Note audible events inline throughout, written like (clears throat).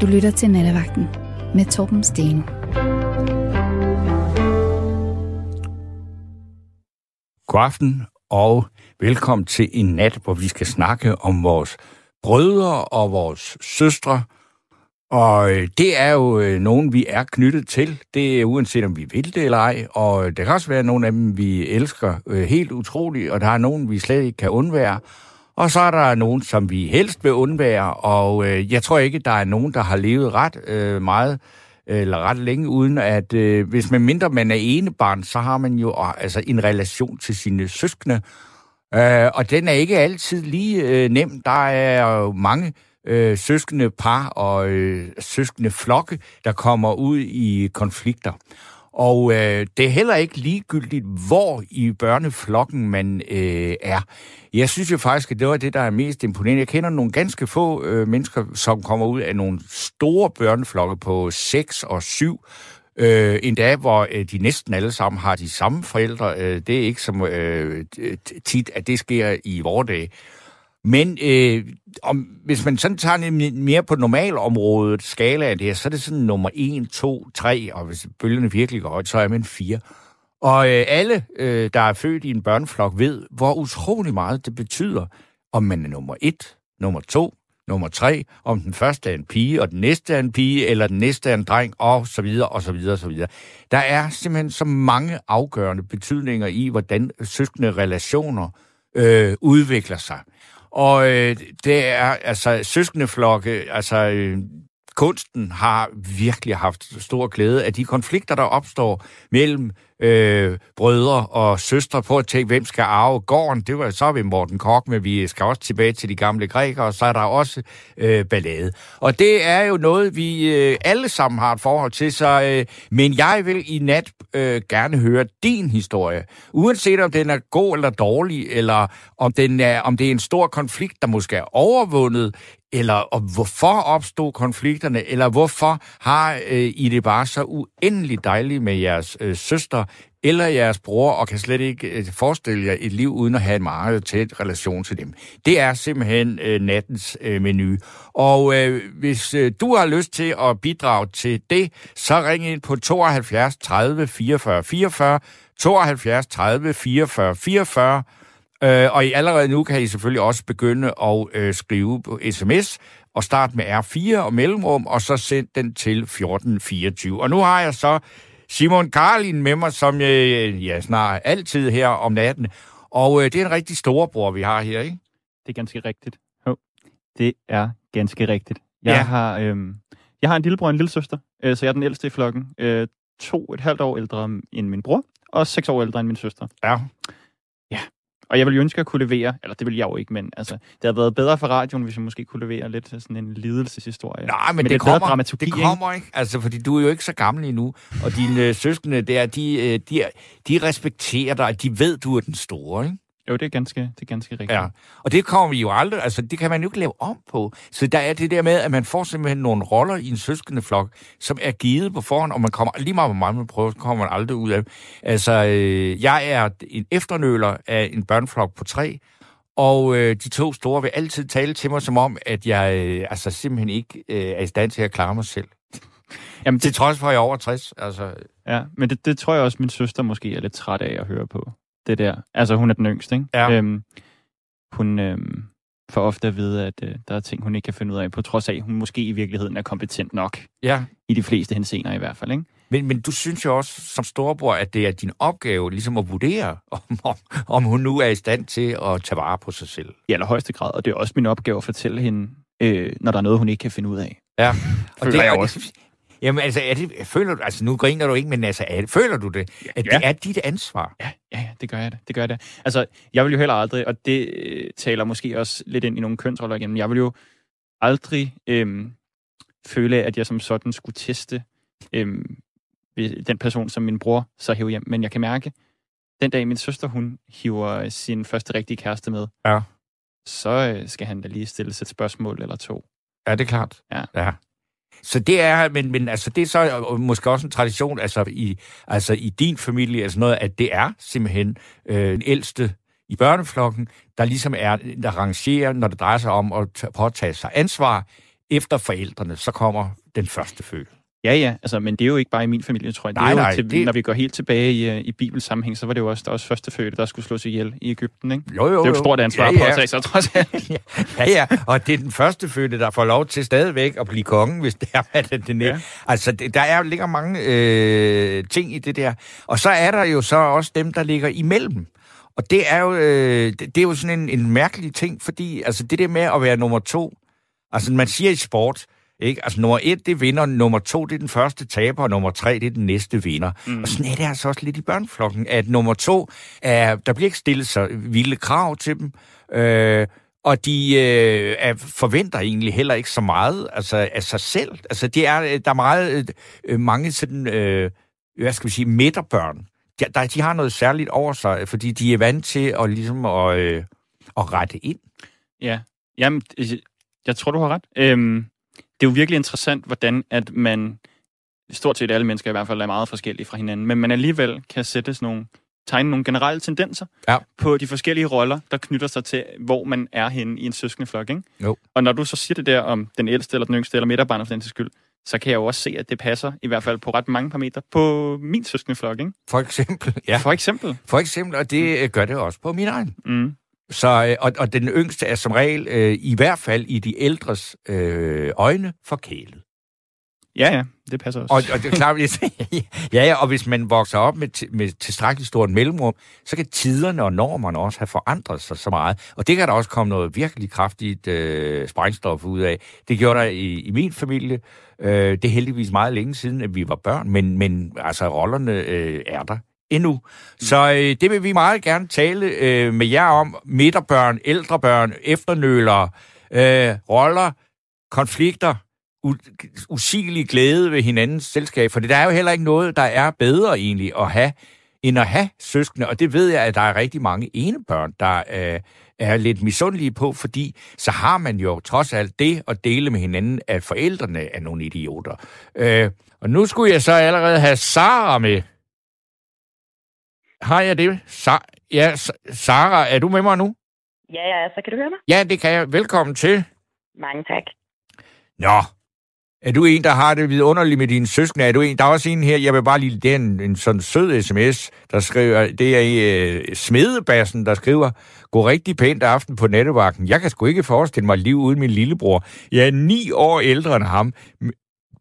Du lytter til Nattevagten med Torben Steno. God aften og velkommen til en nat, hvor vi skal snakke om vores brødre og vores søstre. Og øh, det er jo øh, nogen, vi er knyttet til. Det er uanset om vi vil det eller ej. Og øh, der kan også være nogle af dem, vi elsker helt utroligt, og der er nogen, vi slet ikke kan undvære. Og så er der nogen, som vi helst vil undvære, og øh, jeg tror ikke, der er nogen, der har levet ret øh, meget eller ret længe, uden at øh, hvis man mindre man er enebarn, så har man jo øh, altså en relation til sine søskende. Øh, og den er ikke altid lige øh, nem. Der er jo mange øh, søskende par og øh, søskende flokke, der kommer ud i konflikter. Og øh, det er heller ikke ligegyldigt, hvor i børneflokken man øh, er. Jeg synes jo faktisk, at det var det, der er mest imponerende. Jeg kender nogle ganske få øh, mennesker, som kommer ud af nogle store børneflokke på 6 og 7, Øh, dag hvor øh, de næsten alle sammen har de samme forældre. Øh, det er ikke som øh, tit, at det sker i vores dage. Men øh, om, hvis man sådan tager en mere på normalområdet skala af det her, så er det sådan nummer 1, 2, 3, og hvis bølgerne virkelig går højt, så er man 4. Og øh, alle, øh, der er født i en børneflok, ved, hvor utrolig meget det betyder, om man er nummer 1, nummer 2, nummer 3, om den første er en pige, og den næste er en pige, eller den næste er en dreng, og så videre, og så videre, og så videre. Der er simpelthen så mange afgørende betydninger i, hvordan søskende relationer øh, udvikler sig. Og øh, det er altså søskendeflokke, altså øh, kunsten har virkelig haft stor glæde af de konflikter, der opstår mellem øh, brødre og søstre på at tænke, hvem skal arve gården. Det var så ved Morten Kork, men vi skal også tilbage til de gamle grækere, og så er der også øh, ballade. Og det er jo noget, vi øh, alle sammen har et forhold til, så, øh, men jeg vil i nat øh, gerne høre din historie. Uanset om den er god eller dårlig, eller om, den er, om det er en stor konflikt, der måske er overvundet, eller og hvorfor opstod konflikterne, eller hvorfor har øh, I det bare så uendelig dejligt med jeres øh, søster eller jeres bror, og kan slet ikke øh, forestille jer et liv uden at have en meget tæt relation til dem. Det er simpelthen øh, nattens øh, menu. Og øh, hvis øh, du har lyst til at bidrage til det, så ring ind på 72 30 44 44, 72 30 44 44, Øh, og I allerede nu kan I selvfølgelig også begynde at øh, skrive på sms og starte med R4 og mellemrum, og så send den til 1424. Og nu har jeg så Simon Karlin med mig, som øh, ja, snart altid her om natten. Og øh, det er en rigtig storebror, vi har her, ikke? Det er ganske rigtigt. Jo, det er ganske rigtigt. Jeg, ja. har, øh, jeg har en lillebror og en lille søster, øh, så jeg er den ældste i flokken. Øh, to et halvt år ældre end min bror, og seks år ældre end min søster. Ja. Og jeg ville jo ønske at kunne levere, eller det vil jeg jo ikke, men altså, det havde været bedre for radioen, hvis jeg måske kunne levere lidt sådan en lidelseshistorie. Nej, men, men det, det kommer, det kommer ikke. Altså, fordi du er jo ikke så gammel endnu, og dine øh, søskende der, de, øh, de, de respekterer dig, de ved, du er den store, ikke? Jo, det er ganske, det er ganske rigtigt. Ja, og det kommer vi jo aldrig, altså det kan man jo ikke lave om på. Så der er det der med, at man får simpelthen nogle roller i en søskendeflok, som er givet på forhånd, og man kommer lige meget, hvor meget man prøver, så kommer man aldrig ud af. Altså, øh, jeg er en efternøler af en børneflok på tre, og øh, de to store vil altid tale til mig som om, at jeg øh, altså simpelthen ikke øh, er i stand til at klare mig selv. Jamen, det... Til trods for, at jeg er over 60. Altså... Ja, men det, det tror jeg også, min søster måske er lidt træt af at høre på det der. Altså, hun er den yngste, ikke? Ja. Øhm, hun øhm, får ofte at vide, at øh, der er ting, hun ikke kan finde ud af, på trods af, at hun måske i virkeligheden er kompetent nok. Ja. I de fleste henseender i hvert fald, ikke? Men, men du synes jo også som storebror, at det er din opgave ligesom at vurdere, om, om, om hun nu er i stand til at tage vare på sig selv. I allerhøjeste grad, og det er også min opgave at fortælle hende, øh, når der er noget, hun ikke kan finde ud af. Ja, (laughs) og det, er også. Jamen altså, er det, føler du, altså nu griner du ikke, men altså, er, føler du det, at ja. det er dit ansvar? Ja, ja, ja, det gør jeg det. Det gør jeg det. Altså, jeg vil jo heller aldrig, og det øh, taler måske også lidt ind i nogle kønsroller igen, men jeg vil jo aldrig øh, føle, at jeg som sådan skulle teste øh, den person, som min bror så hiver hjem. Men jeg kan mærke, den dag min søster, hun hiver sin første rigtige kæreste med, ja. så øh, skal han da lige stille et spørgsmål eller to. Ja, det er klart. Ja. ja. Så det er, men, men altså, det er så måske også en tradition, altså i, altså i din familie, altså noget, at det er simpelthen øh, den ældste i børneflokken, der ligesom er, der rangerer, når det drejer sig om at påtage sig ansvar, efter forældrene, så kommer den første født. Ja, ja, altså, men det er jo ikke bare i min familie, tror jeg. Det Nej, er jo nej, til, det- Når vi går helt tilbage i, øh, i Bibels sammenhæng, så var det jo også, der også første fødte, der skulle slås ihjel i Ægypten, ikke? Jo, jo, Det er jo et stort ansvar ja, ja, på sig, trods alt. (laughs) ja, ja, og det er den første fødte, der får lov til stadigvæk at blive kongen, hvis det er, at det er. Ja. Altså, det, der er, ligger mange øh, ting i det der. Og så er der jo så også dem, der ligger imellem. Og det er jo, øh, det, det er jo sådan en, en mærkelig ting, fordi altså, det der med at være nummer to, altså man siger i sport, ikke? Altså nummer et, det vinder, nummer to, det er den første taber, og nummer tre, det er den næste vinder. Mm. Og sådan er det altså også lidt i børneflokken, at nummer to, er, der bliver ikke stillet så vilde krav til dem, øh, og de øh, er, forventer egentlig heller ikke så meget altså, af sig selv. Altså, det er, der er meget, øh, mange sådan, øh, hvad skal vi sige, midterbørn. De, der, de har noget særligt over sig, fordi de er vant til at, ligesom at, øh, at rette ind. Ja, jamen, jeg tror, du har ret. Øhm, det er jo virkelig interessant, hvordan at man, stort set alle mennesker i hvert fald, er meget forskellige fra hinanden, men man alligevel kan sætte sådan nogle, tegne nogle generelle tendenser Ja. på de forskellige roller, der knytter sig til, hvor man er henne i en søskendeflok, ikke? Jo. Og når du så siger det der om den ældste eller den yngste eller midterbarn for den skyld, så kan jeg jo også se, at det passer, i hvert fald på ret mange parametre, på min søskendeflok, ikke? For eksempel, ja. For eksempel. For eksempel, og det øh, gør det også på min egen. Mm. Så, øh, og, og den yngste er som regel, øh, i hvert fald i de ældres øh, øjne, forkælet. Ja, ja, det passer også. Og, og det er klart, (laughs) ja, ja, og hvis man vokser op med, med tilstrækkeligt stort mellemrum, så kan tiderne og normerne også have forandret sig så meget. Og det kan der også komme noget virkelig kraftigt øh, sprængstof ud af. Det gjorde der i, i min familie. Øh, det er heldigvis meget længe siden, at vi var børn, men, men altså, rollerne øh, er der endnu. Så øh, det vil vi meget gerne tale øh, med jer om. Midterbørn, ældrebørn, efternølere, øh, roller, konflikter, u- usigelig glæde ved hinandens selskab, for der er jo heller ikke noget, der er bedre egentlig at have, end at have søskende, og det ved jeg, at der er rigtig mange enebørn, der øh, er lidt misundelige på, fordi så har man jo trods alt det at dele med hinanden, at forældrene er nogle idioter. Øh, og nu skulle jeg så allerede have Sara med. Har jeg det? Sa- ja, Sa- Sara, er du med mig nu? Ja, ja, så kan du høre mig? Ja, det kan jeg. Velkommen til. Mange tak. Nå, er du en, der har det vidunderligt med dine søskende? Er du en, der er også en her, jeg vil bare lige, det er en, en sådan sød sms, der skriver, det er øh, Smedebassen, der skriver, gå rigtig pænt aften på nattevagten. Jeg kan sgu ikke forestille mig liv uden min lillebror. Jeg er ni år ældre end ham.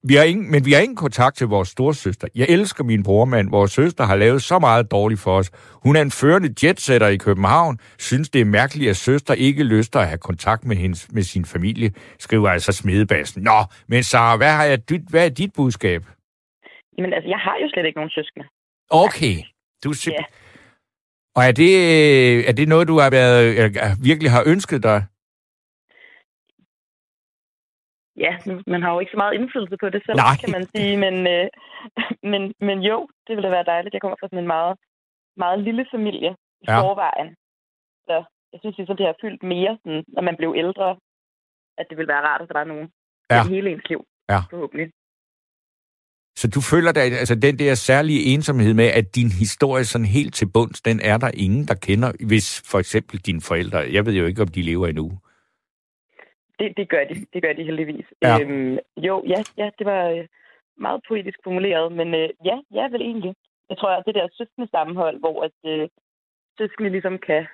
Vi har ingen, men vi har ingen kontakt til vores storsøster. Jeg elsker min brormand. Vores søster har lavet så meget dårligt for os. Hun er en førende jetsetter i København. Synes, det er mærkeligt, at søster ikke lyster at have kontakt med, hendes, med sin familie, skriver altså Smedebassen. Nå, men Sara, hvad, har jeg, dit, hvad er dit budskab? Jamen, altså, jeg har jo slet ikke nogen søskende. Okay. Du er simp- Ja. Og er det, er det noget, du har været, virkelig har ønsket dig? Ja, man har jo ikke så meget indflydelse på det selv, Nej. kan man sige. Men, øh, (laughs) men, men jo, det ville da være dejligt. Jeg kommer fra sådan en meget, meget lille familie i ja. forvejen. Så jeg synes ligesom, det har fyldt mere, sådan, når man blev ældre, at det ville være rart, at der var nogen Ja. i hele ens liv. Ja. Forhåbentlig. Så du føler dig, altså den der særlige ensomhed med, at din historie sådan helt til bunds, den er der ingen, der kender, hvis for eksempel dine forældre, jeg ved jo ikke, om de lever endnu. Det, det gør de. Det gør de heldigvis. Ja. Øhm, jo, ja, ja, det var øh, meget poetisk formuleret, men øh, ja, ja, vel egentlig. Jeg tror, at det der søskende sammenhold, hvor at øh, søskende ligesom kan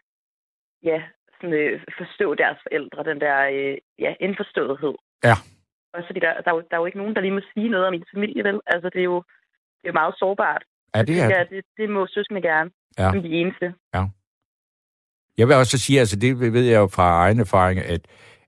ja, sådan, øh, forstå deres forældre, den der øh, ja, indforståethed. Ja. Også fordi der, der, er jo, der er jo ikke nogen, der lige må sige noget om ens familie, vel? Altså, det er jo, det er meget sårbart. Ja, det er Ja, det, det må søskende gerne. Ja. Som de eneste. Jeg vil også sige, altså det ved jeg jo fra egen erfaring, at,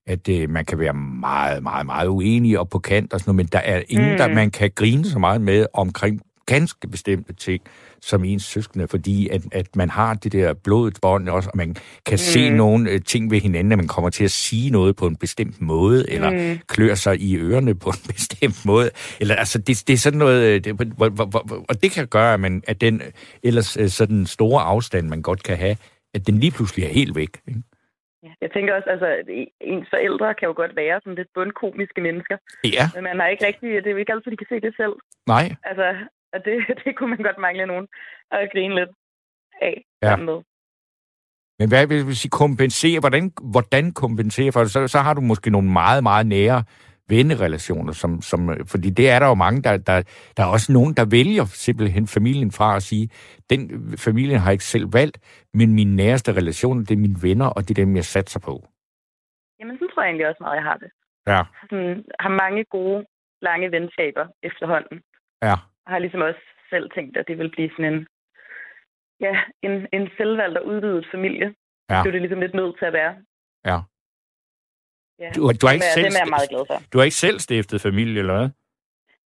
at øh, man kan være meget, meget, meget uenig og på kant og sådan noget, men der er ingen, mm. Der man kan grine så meget med omkring ganske bestemte ting som ens søskende, fordi at, at man har det der blodet bånd også, og man kan mm. se nogle øh, ting ved hinanden, at man kommer til at sige noget på en bestemt måde, eller Mm. klør sig i ørerne på (laughs) en bestemt måde. Eller altså, det, det er sådan noget, øh, det, hvor, hvor, hvor, og det kan gøre, at, man, at den øh, ellers sådan store afstand, man godt kan have, at den lige pludselig er helt væk. Ikke? Jeg tænker også, altså, ens forældre kan jo godt være sådan lidt bundkomiske mennesker. Ja, Men man har ikke rigtig, det er jo ikke altid, de kan se det selv. nej. Altså, og det, (laughs) det kunne man godt mangle nogen at grine lidt af. Ja. Med. Men hvad vil du sige kompensere? Hvordan, hvordan kompensere for? Så, så har du måske nogle meget, meget nære vennerelationer, som, som, fordi det er der jo mange, der, der, der er også nogen, der vælger simpelthen familien fra at sige, den familien har jeg ikke selv valgt, men mine næreste relationer, det er mine venner, og det er dem, jeg satser på. Jamen, sådan tror jeg egentlig også meget, jeg har det. Ja. Sådan, har mange gode, lange venskaber efterhånden. Ja. Og har ligesom også selv tænkt, at det vil blive sådan en, ja, en, en selvvalgt og udvidet familie. Ja. Det er det ligesom lidt nødt til at være. Ja. Ja. Du, du, har ikke selv, det er jeg meget glad for. du har ikke selv stiftet familie, eller hvad?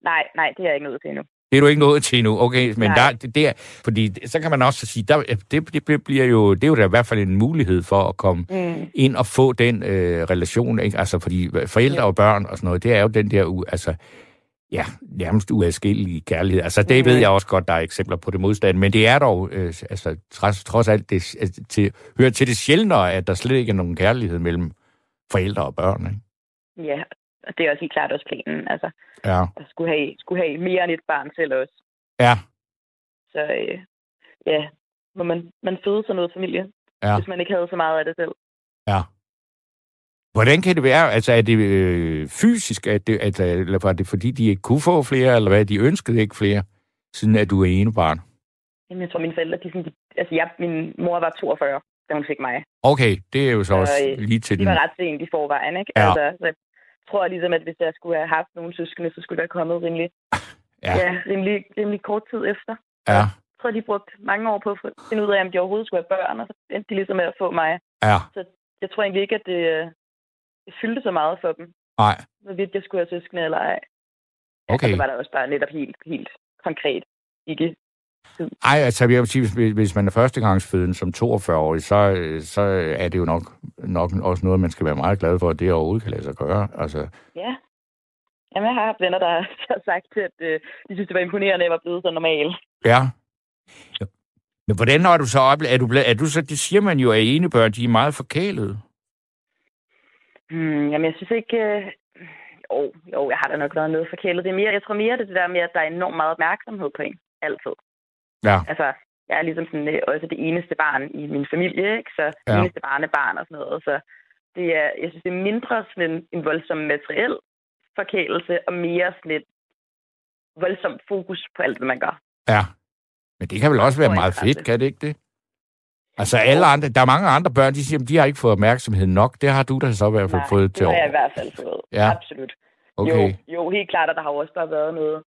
Nej, nej, det er jeg ikke nødt til endnu. Det er du ikke nået til endnu, okay, men Nej. der, det, det er, fordi så kan man også sige, der, det, det bliver jo, det er jo da i hvert fald en mulighed for at komme Mm. ind og få den øh, relation, ikke? Altså, fordi forældre Ja. og børn og sådan noget, det er jo den der, altså, ja, nærmest uadskillelige kærlighed. Altså, det Mhm. ved jeg også godt, der er eksempler på det modstand, men det er dog, øh, altså, trods, trods alt, det, altså, til, hører til det sjældnere, at der slet ikke er nogen kærlighed mellem forældre og børn, ikke? Ja, og det er også helt klart også planen. Altså, Ja. at skulle have, skulle have mere end et barn selv også. Ja, Så øh, ja, må man, man føde sig noget familie, Ja. hvis man ikke havde så meget af det selv. ja. Hvordan kan det være? Altså, er det øh, fysisk, at det, at, eller var det fordi, de ikke kunne få flere, eller hvad, de ønskede ikke flere, siden at du er ene barn? Jamen, jeg tror, mine forældre, de, sådan, de, altså jeg, min mor var 42, da hun fik mig. Okay, det er jo så Så, også øh, lige til De den. var ret sent i forvejen, ikke? Ja. Altså, så jeg tror ligesom, at hvis jeg skulle have haft nogle søskende, så skulle der kommet rimelig, Ja. ja. rimelig, rimelig kort tid efter. Ja, Jeg tror, de brugte mange år på at finde ud af, om de overhovedet skulle have børn, og så endte de ligesom med at få mig. ja, Jeg tror egentlig ikke, at det, øh, det fyldte så meget for dem, nej, hvorvidt jeg skulle have søskende eller ej. okay. Og så var der også bare netop helt, helt konkret ikke. Ej, altså jeg vil sige, hvis, hvis man er førstegangsføden som 42-årig, så, så er det jo nok, nok også noget, man skal være meget glad for, at det overhovedet kan lade sig gøre. Altså, Ja. Jamen, jeg har haft venner, der har sagt, at øh, de synes, det var imponerende, at jeg var blevet så normal. ja. Men hvordan har du så oplevet, er du, er du så, det siger man jo, at enebørn, de er meget forkælede. Hmm, jamen, jeg synes ikke... Øh... Jo, jo, jeg har da nok været noget forkælet. Det er mere, jeg tror mere, det er det der med, at der er enormt meget opmærksomhed på en. Altid. Ja, Altså, jeg er ligesom sådan, øh, også det eneste barn i min familie, ikke? Så det Ja. eneste barnebarn og sådan noget. Så det er, jeg synes, det er mindre sådan en, en voldsom materiel forkælelse, og mere sådan et voldsomt fokus på alt, hvad man gør. ja. Men det kan vel også være meget fedt, kan det ikke det? Altså alle andre, der er mange andre børn, de siger, at de har ikke fået opmærksomhed nok. Det har du da så i hvert fald Nej, fået det til har jeg i år. hvert fald fået. Ja. Absolut. Okay, Jo, jo, helt klart, at der har også bare været noget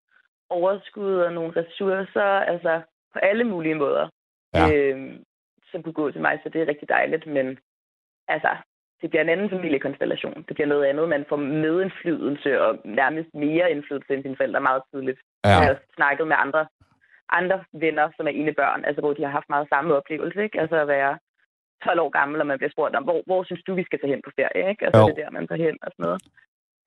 overskud og nogle ressourcer, altså på alle mulige måder, Ja. øhm, som kunne gå til mig, så det er rigtig dejligt, men altså, det bliver en anden familiekonstellation. Det bliver noget andet. Man får medindflydelse og nærmest mere indflydelse end sine forældre meget tidligt. ja, Jeg har også snakket med andre, andre venner, som er ene børn, altså hvor de har haft meget samme oplevelse, ikke? Altså at være 12 år gammel, og man bliver spurgt om, hvor, hvor synes du, vi skal tage hen på ferie, ikke? Altså Jo. det er der, man tager hen og sådan noget.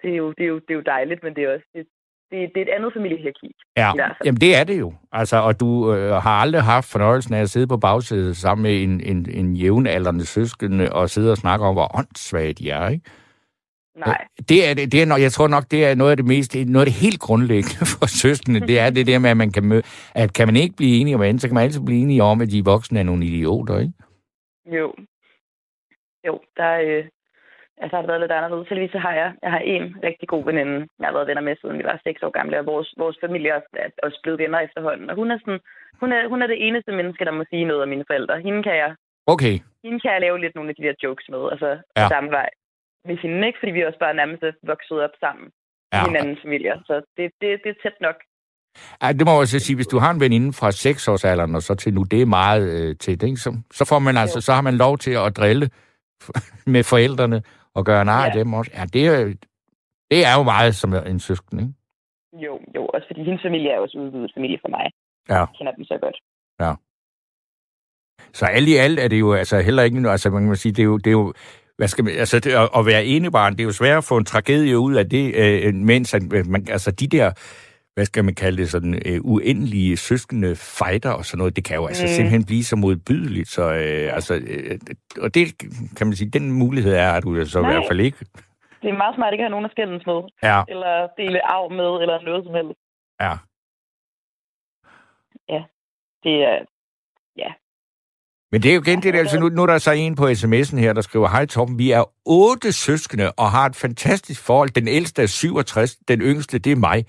Det er jo, det er jo, det er jo dejligt, men det er også, det, det, det er et andet familiehierarki. Ja, i hvert fald. jamen det er det jo. Altså, og du øh, har aldrig haft fornøjelsen af at sidde på bagsædet sammen med en, en, en jævnaldrende søskende og sidde og snakke om, hvor åndssvagt de er, ikke? Nej, Det er, det, det er nok, jeg tror nok, det er noget af det mest, noget af det helt grundlæggende for søskende, det er det der med, at man kan møde, at kan man ikke blive enige om andet, så kan man altid blive enige om, at de voksne er nogle idioter, ikke? jo. Jo, der, øh, altså, har det været lidt anderledes. Heldigvis så har jeg, jeg har en rigtig god veninde, jeg har været venner med, siden vi var seks år gamle, og vores, vores familie er også- også blevet venner efterhånden. Og hun er, sådan, hun, er, hun er det eneste menneske, der må sige noget om mine forældre. Hende kan jeg Okay, hende kan jeg lave lidt nogle af de der jokes med, altså Ja. ja. samme vej med hende, ikke? Fordi vi også bare nærmest er vokset op sammen ja. ja. i hinandens familier. Så det, det, det er tæt nok. Ej, det må jeg så sige, hvis du har en veninde fra 6 års alderen og så til nu, det er meget øh, tæt, ikke? Så, så får man altså, så har man lov til at drille (laughs) med forældrene og gøre nar af Ja. dem også. Ja, det er, det er jo meget som en søsken, ikke? Jo, jo, også fordi hendes familie er også udvidet familie for mig. Ja. Jeg kender dem så godt. Så alt i alt er det jo altså heller ikke, altså man kan sige, det er jo, det er jo hvad skal man, altså det, at, at være enebarn, det er jo svært at få en tragedie ud af det, øh, mens at, øh, man, altså de der, hvad skal man kalde det, sådan øh, uendelige søskende fighter og sådan noget, det kan jo altså Mm. simpelthen blive så modbydeligt, så øh, altså, øh, og det kan man sige, den mulighed er, at du så i Nej. hvert fald ikke. Det er meget smart ikke at have nogen at skændes med, Ja, eller dele arv med, eller noget som helst. ja. Det er, ja. Men det er jo igen det der, altså nu, nu er der så en på sms'en her, der skriver, Hej Torben, vi er otte søskende og har et fantastisk forhold. Den ældste er 67, den yngste, det er mig.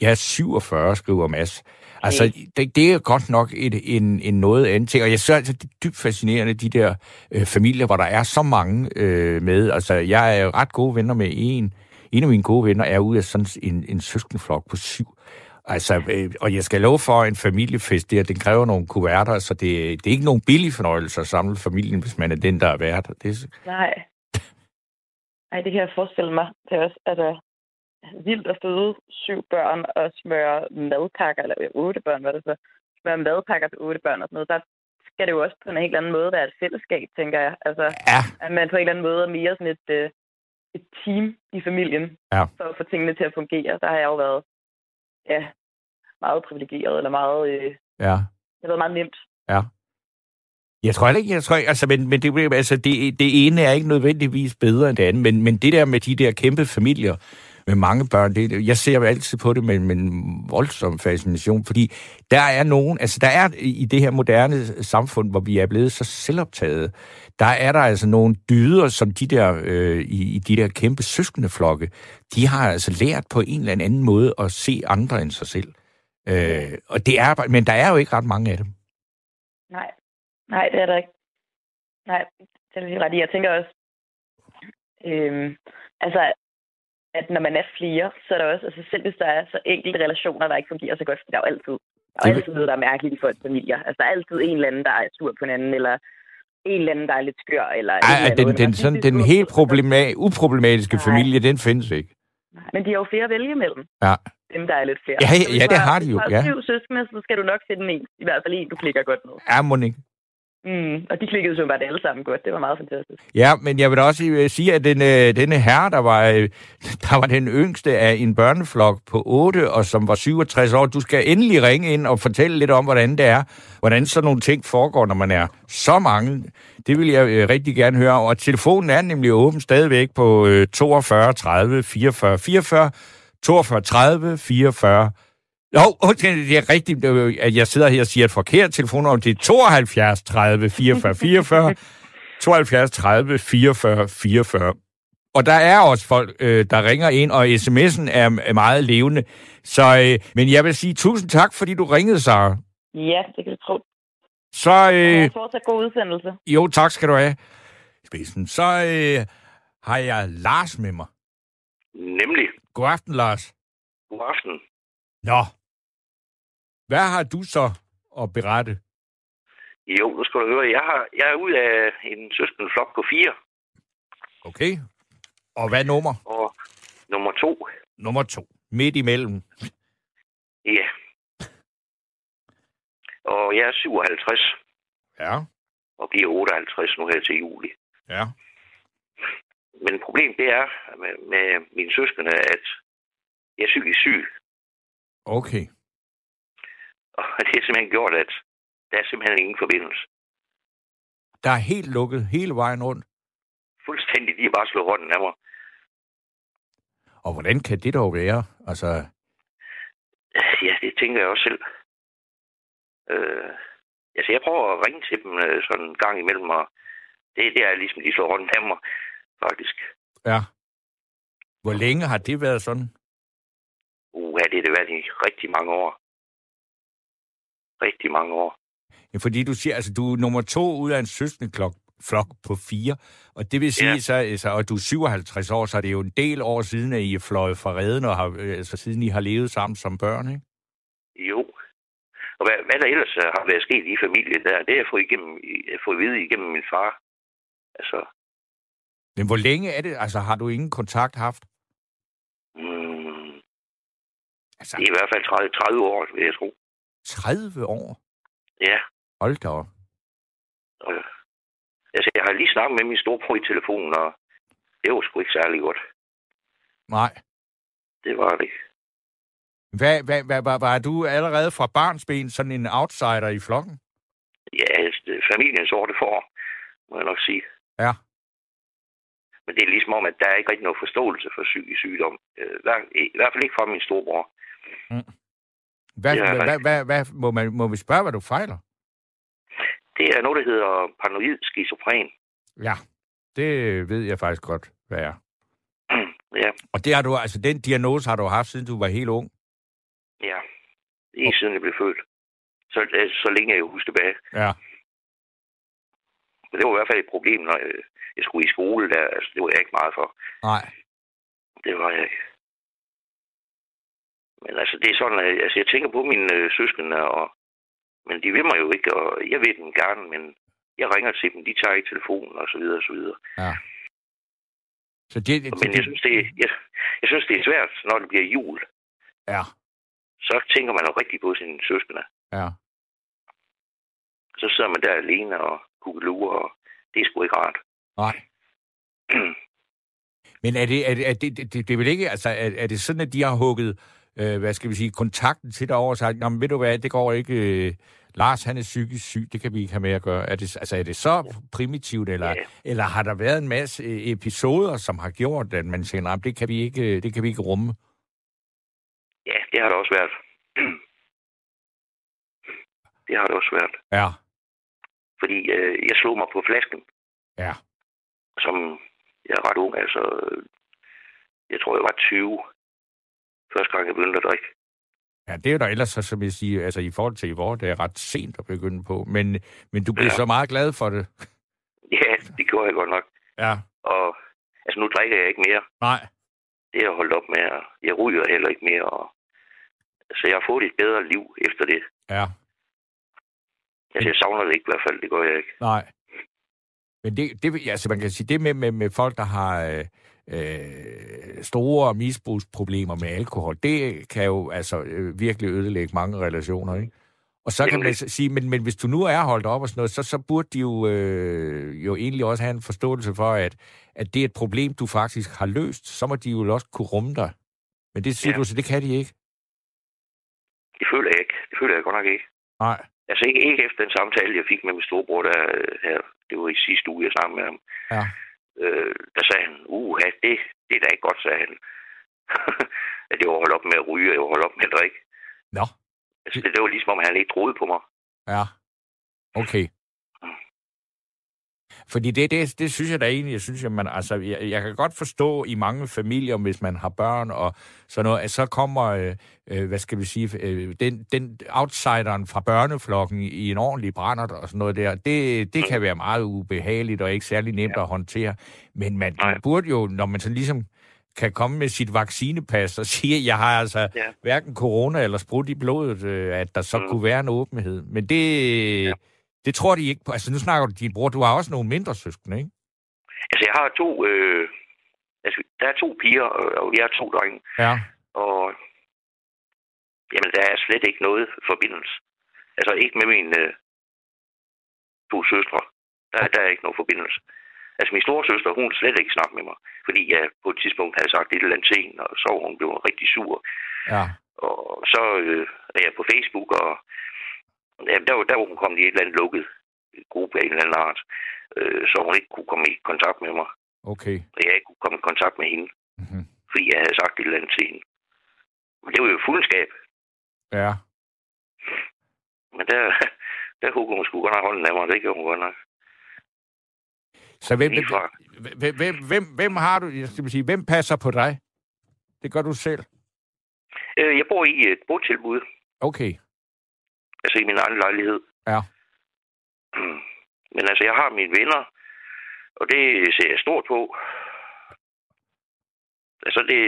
Jeg er 47, skriver Mads. Altså, det, det er godt nok et, en, en noget andet ting. Og jeg synes altså, det er dybt fascinerende, de der øh, familier, hvor der er så mange øh, med. Altså, jeg er ret gode venner med en. En af mine gode venner er ude af sådan en, en søskenflok på syv. Altså, øh, og jeg skal love for en familiefest der, den kræver nogle kuverter, så det, det er ikke nogen billig fornøjelse at samle familien, hvis man er den, der er værd. Det. Nej. Nej, det kan jeg forestille mig. Det er også altså, vildt at føde syv børn og smøre madpakker, eller otte børn, hvad det så, smøre madpakker til otte børn og sådan noget. Der skal det jo også på en helt anden måde være et fællesskab, tænker jeg. Altså, ja. at man på en eller anden måde er mere sådan et, øh, et team i familien, ja. for at få tingene til at fungere. Der har jeg jo været ja, meget privilegeret, eller meget... Øh, ja. Det har været meget nemt. Ja. Jeg tror ikke, jeg tror, altså, men, men det, altså, det, det ene er ikke nødvendigvis bedre end det andet, men, men det der med de der kæmpe familier, med mange børn. Det, jeg ser altid på det med, med en voldsom fascination, fordi der er nogen, altså der er i det her moderne samfund, hvor vi er blevet så selvoptaget, der er der altså nogle dyder, som de der, øh, i, i de der kæmpe søskendeflokke, de har altså lært på en eller anden måde at se andre end sig selv. Øh, og det er, men der er jo ikke ret mange af dem. Nej, nej, det er der ikke. Nej, det er ret i. Jeg tænker også, øh, altså, at når man er flere, så er der også, altså selv hvis der er så enkelte relationer, der ikke fungerer så godt, der er jo altid, der er altid noget, der er mærkeligt i folks familier. Altså, der er altid en eller anden, der er sur på hinanden, eller en eller anden, der er lidt skør, eller... Ej, eller den, den, sådan, den helt problema- uproblematiske Nej. familie, den findes ikke. Men de har jo flere at vælge imellem. Ja. Dem, der er lidt flere. Ja, ja, ja det har de jo. Hvis du har syv søskende, så skal du nok finde en. I hvert fald en, du klikker godt med. Ja, Monique. Mm, og de klikkede jo bare alle sammen godt. Det var meget fantastisk. Ja, men jeg vil også øh, sige, at den, øh, denne herre, der var, øh, (laughs) der var den yngste af en børneflok på 8, og som var 67 år, du skal endelig ringe ind og fortælle lidt om, hvordan det er, hvordan sådan nogle ting foregår, når man er så mange. Det vil jeg rigtig gerne høre. Og telefonen er nemlig åben stadigvæk på 42 30 44 44, 42 30 44 jo, det er rigtigt, at jeg sidder her og siger et forkert telefonnummer. Det er 72 30 44 44. 72 30 44 44. Og der er også folk, øh, der ringer ind, og sms'en er meget levende. Så, øh, men jeg vil sige tusind tak, fordi du ringede, Sara. Ja, det kan du tro. Så... Øh, jeg fortsat god udsendelse. Jo, tak skal du have. Spidsen. Så øh, har jeg Lars med mig. Nemlig. God aften, Lars. God aften. Nå, hvad har du så at berette? Jo, nu skal du høre. Jeg, har, jeg er ud af en søskende flok på fire. Okay. Og hvad nummer? Og nummer to. Nummer to. Midt imellem. Ja. Og jeg er 57. Ja. Og bliver 58 nu her til juli. Ja. Men problemet det er med, med mine søskende, at jeg er psykisk syg. Okay. Og (laughs) det har simpelthen gjort, at der er simpelthen ingen forbindelse. Der er helt lukket hele vejen rundt? Fuldstændig. De har bare slået hånden af mig. Og hvordan kan det dog være? Altså... Ja, det tænker jeg også selv. Øh, altså, jeg prøver at ringe til dem øh, sådan en gang imellem, og det, det er ligesom, de slår hånden af mig, faktisk. Ja. Hvor længe har det været sådan? Uh, ja, det har det været i rigtig mange år rigtig mange år. Ja, fordi du siger, altså du er nummer to ud af en søskende klok, flok på fire, og det vil sige, ja. så, altså, og du er 57 år, så er det jo en del år siden, at I er fløjet fra redden, og har, altså, siden I har levet sammen som børn, ikke? Jo. Og hvad, hvad der ellers har været sket i familien der, det har jeg fået, igennem, jeg fået vidt igennem min far. Altså. Men hvor længe er det? Altså, har du ingen kontakt haft? Mm. Altså. Det er i hvert fald 30, 30 år, vil jeg tro. 30 år? Ja. Hold da op. Øh. Altså, jeg har lige snakket med min storebror i telefonen, og det var sgu ikke særlig godt. Nej. Det var det ikke. Hvad, hvad, hvad, hvad, var du allerede fra barnsben sådan en outsider i flokken? Ja, familien sorte for, må jeg nok sige. Ja. Men det er ligesom om, at der er ikke rigtig noget forståelse for psykisk sygdom. I hvert fald ikke fra min storebror. Mm. Hvad, ja, hvad, hvad, hvad, hvad, må, man, må vi spørge, hvad du fejler? Det er noget, der hedder paranoid skizofren. Ja, det ved jeg faktisk godt, hvad er. (clears throat) ja, Og det har du, altså den diagnose har du haft, siden du var helt ung. ja. Ikke siden jeg blev født. Så, øh, så længe jeg kan huske tilbage. Ja. Men det var i hvert fald et problem, når jeg, jeg skulle i skole. Der, altså, det var jeg ikke meget for. Nej. Det var jeg ikke. Men altså, det er sådan, at altså, jeg tænker på mine øh, søskende, og, men de vil mig jo ikke, og jeg ved dem gerne, men jeg ringer til dem, de tager ikke telefonen, og så videre, og så videre. Ja. Så det, det, Men jeg synes, det, jeg, jeg synes, det er svært, når det bliver jul. Ja, Så tænker man jo rigtig på sine søskende. ja. Så sidder man der alene og kuglelurer, og det er sgu ikke rart. Nej. (clears throat) Men er det, er det, er det, det, det, det vel ikke, altså, er, er det sådan, at de har hugget, øh, hvad skal vi sige, kontakten til dig over og sagt, jamen ved du hvad, det går ikke, øh, Lars han er psykisk syg, det kan vi ikke have med at gøre. Er det, altså, er det så primitivt, eller, Ja. eller har der været en masse øh, episoder, som har gjort, at man siger, nej, det kan vi ikke, øh, det kan vi ikke rumme? Ja, det har det også været. Det har det også været. Ja, Fordi øh, jeg slog mig på flasken, ja, som jeg er ret ung. Altså, øh, jeg tror, jeg var 20. Første gang, jeg begyndte at drikke. Ja, det er jo da ellers, så, som jeg siger, altså i forhold til i vores, det er ret sent at begynde på. Men, men du blev Ja. så meget glad for det. (laughs) Ja, det gjorde jeg godt nok. Ja, Og altså, nu drikker jeg ikke mere. nej, Det har jeg holdt op med. og Jeg ryger heller ikke mere. Og, så jeg har fået et bedre liv efter det. ja, Altså, jeg savner det ikke i hvert fald. Det gør jeg ikke. nej. Men det, det, altså man kan sige, det med, med, med folk, der har øh, store misbrugsproblemer med alkohol, det kan jo altså øh, virkelig ødelægge mange relationer, ikke? Og så kan man sige, men, men hvis du nu er holdt op og sådan noget, så, så burde de jo, øh, jo egentlig også have en forståelse for, at, at det er et problem, du faktisk har løst. Så må de jo også kunne rumme dig. Men det siger Ja. du, så det kan de ikke. Det føler jeg ikke. Det føler jeg godt nok ikke. Nej. Altså ikke, ikke efter den samtale, jeg fik med min storebror, der øh, her, det var i sidste uge, jeg snakkede med ham. Ja. Øh, der sagde han, uh, det, det er da ikke godt, sagde han. (laughs) at jeg var holdt op med at ryge, og jeg var holdt op med at drikke. Nå. Altså, det, det var ligesom, om han ikke troede på mig. Ja. Okay. Fordi det, det, det synes jeg da egentlig, jeg synes, at man, altså, jeg, jeg kan godt forstå i mange familier, hvis man har børn og sådan noget, at så kommer, øh, øh, hvad skal vi sige, øh, den, den outsideren fra børneflokken i en ordentlig brændert og sådan noget der, det, det kan være meget ubehageligt og ikke særlig nemt ja. at håndtere. Men man, Nej. burde jo, når man sådan ligesom kan komme med sit vaccinepas og (laughs) sige, at jeg har altså ja. Hverken corona eller sprut i blodet, øh, at der så. Mm. kunne være en åbenhed. Men det, ja. Det tror de ikke på. Altså nu snakker du din bror, du har også nogle mindre søskende, ikke? Altså, jeg har to... Øh, altså, der er to piger, og jeg har to drenge. Ja. Og jamen, der er slet ikke noget forbindelse. Altså, ikke med mine øh, to søstre. Der, der er ikke noget forbindelse. Altså, min store søster, hun slet ikke snakke med mig. Fordi jeg på et tidspunkt havde sagt et eller andet hende, og så var hun blev rigtig sur. Ja. Og så øh, er jeg på Facebook, og ja, der, var- der var hun kommet i et eller andet lukket gruppe af en eller anden art, øh, så hun ikke kunne komme i kontakt med mig, Okay. og jeg ikke kunne komme i kontakt med hende, Mm-hmm. fordi jeg havde sagt et eller andet til hende. Men det var jo fuldskab, Ja. men der, (laughs) der huggede hun sgu godt nok hånden af mig, det gjorde hun godt nok. Så hvem, hvem, hvem, hvem, hvem har du, jeg skal sige, hvem passer på dig? Det gør du selv. Øh, jeg bor i et botilbud, Okay. Altså i min egen lejlighed. Ja. Men altså, jeg har mine venner, og det ser jeg stort på. Altså, det,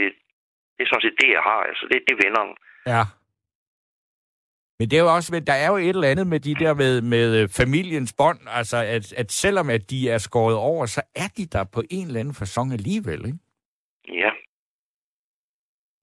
det er sådan set det, jeg har. Altså, det, det er vennerne. Ja. Men det er jo også, der er jo et eller andet med de der med, med øh, familiens bånd, altså at, at selvom at de er skåret over, så er de der på en eller anden fasong alligevel, ikke? Ja,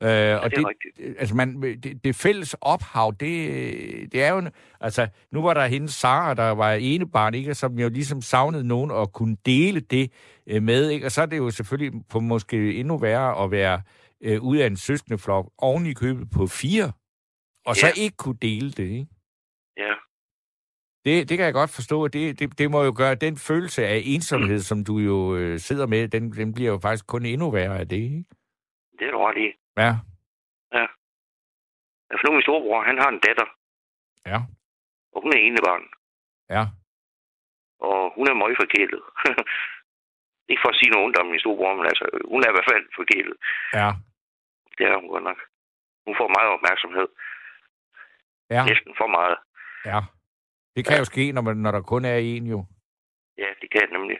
Øh, ja og det er rigtigt. altså man, det, det fælles ophav, det, det er jo... Altså, nu var der hende Sara, der var ene barn, ikke? Som jo ligesom savnede nogen at kunne dele det øh, med, ikke? Og så er det jo selvfølgelig på måske endnu værre at være øh, ude af en søskendeflok oven i købet på fire, og så Ja. ikke kunne dele det, ikke? Ja, Det, det kan jeg godt forstå. Det, det, det må jo gøre den følelse af ensomhed, som du jo øh, sidder med, den, den bliver jo faktisk kun endnu værre af det, ikke? det er du ret i. Ja. Altså, nu min storebror, han har en datter, Ja. og hun er ene barn. Ja. Og hun er meget forkælet. (laughs) ikke for at sige noget ondt om min storebror, men altså, hun er i hvert fald forkælet. Ja. Det er hun godt nok. Hun får meget opmærksomhed. Ja. Næsten for meget. Ja. Det kan jo ske, når, man, når der kun er en jo. Ja, det kan nemlig.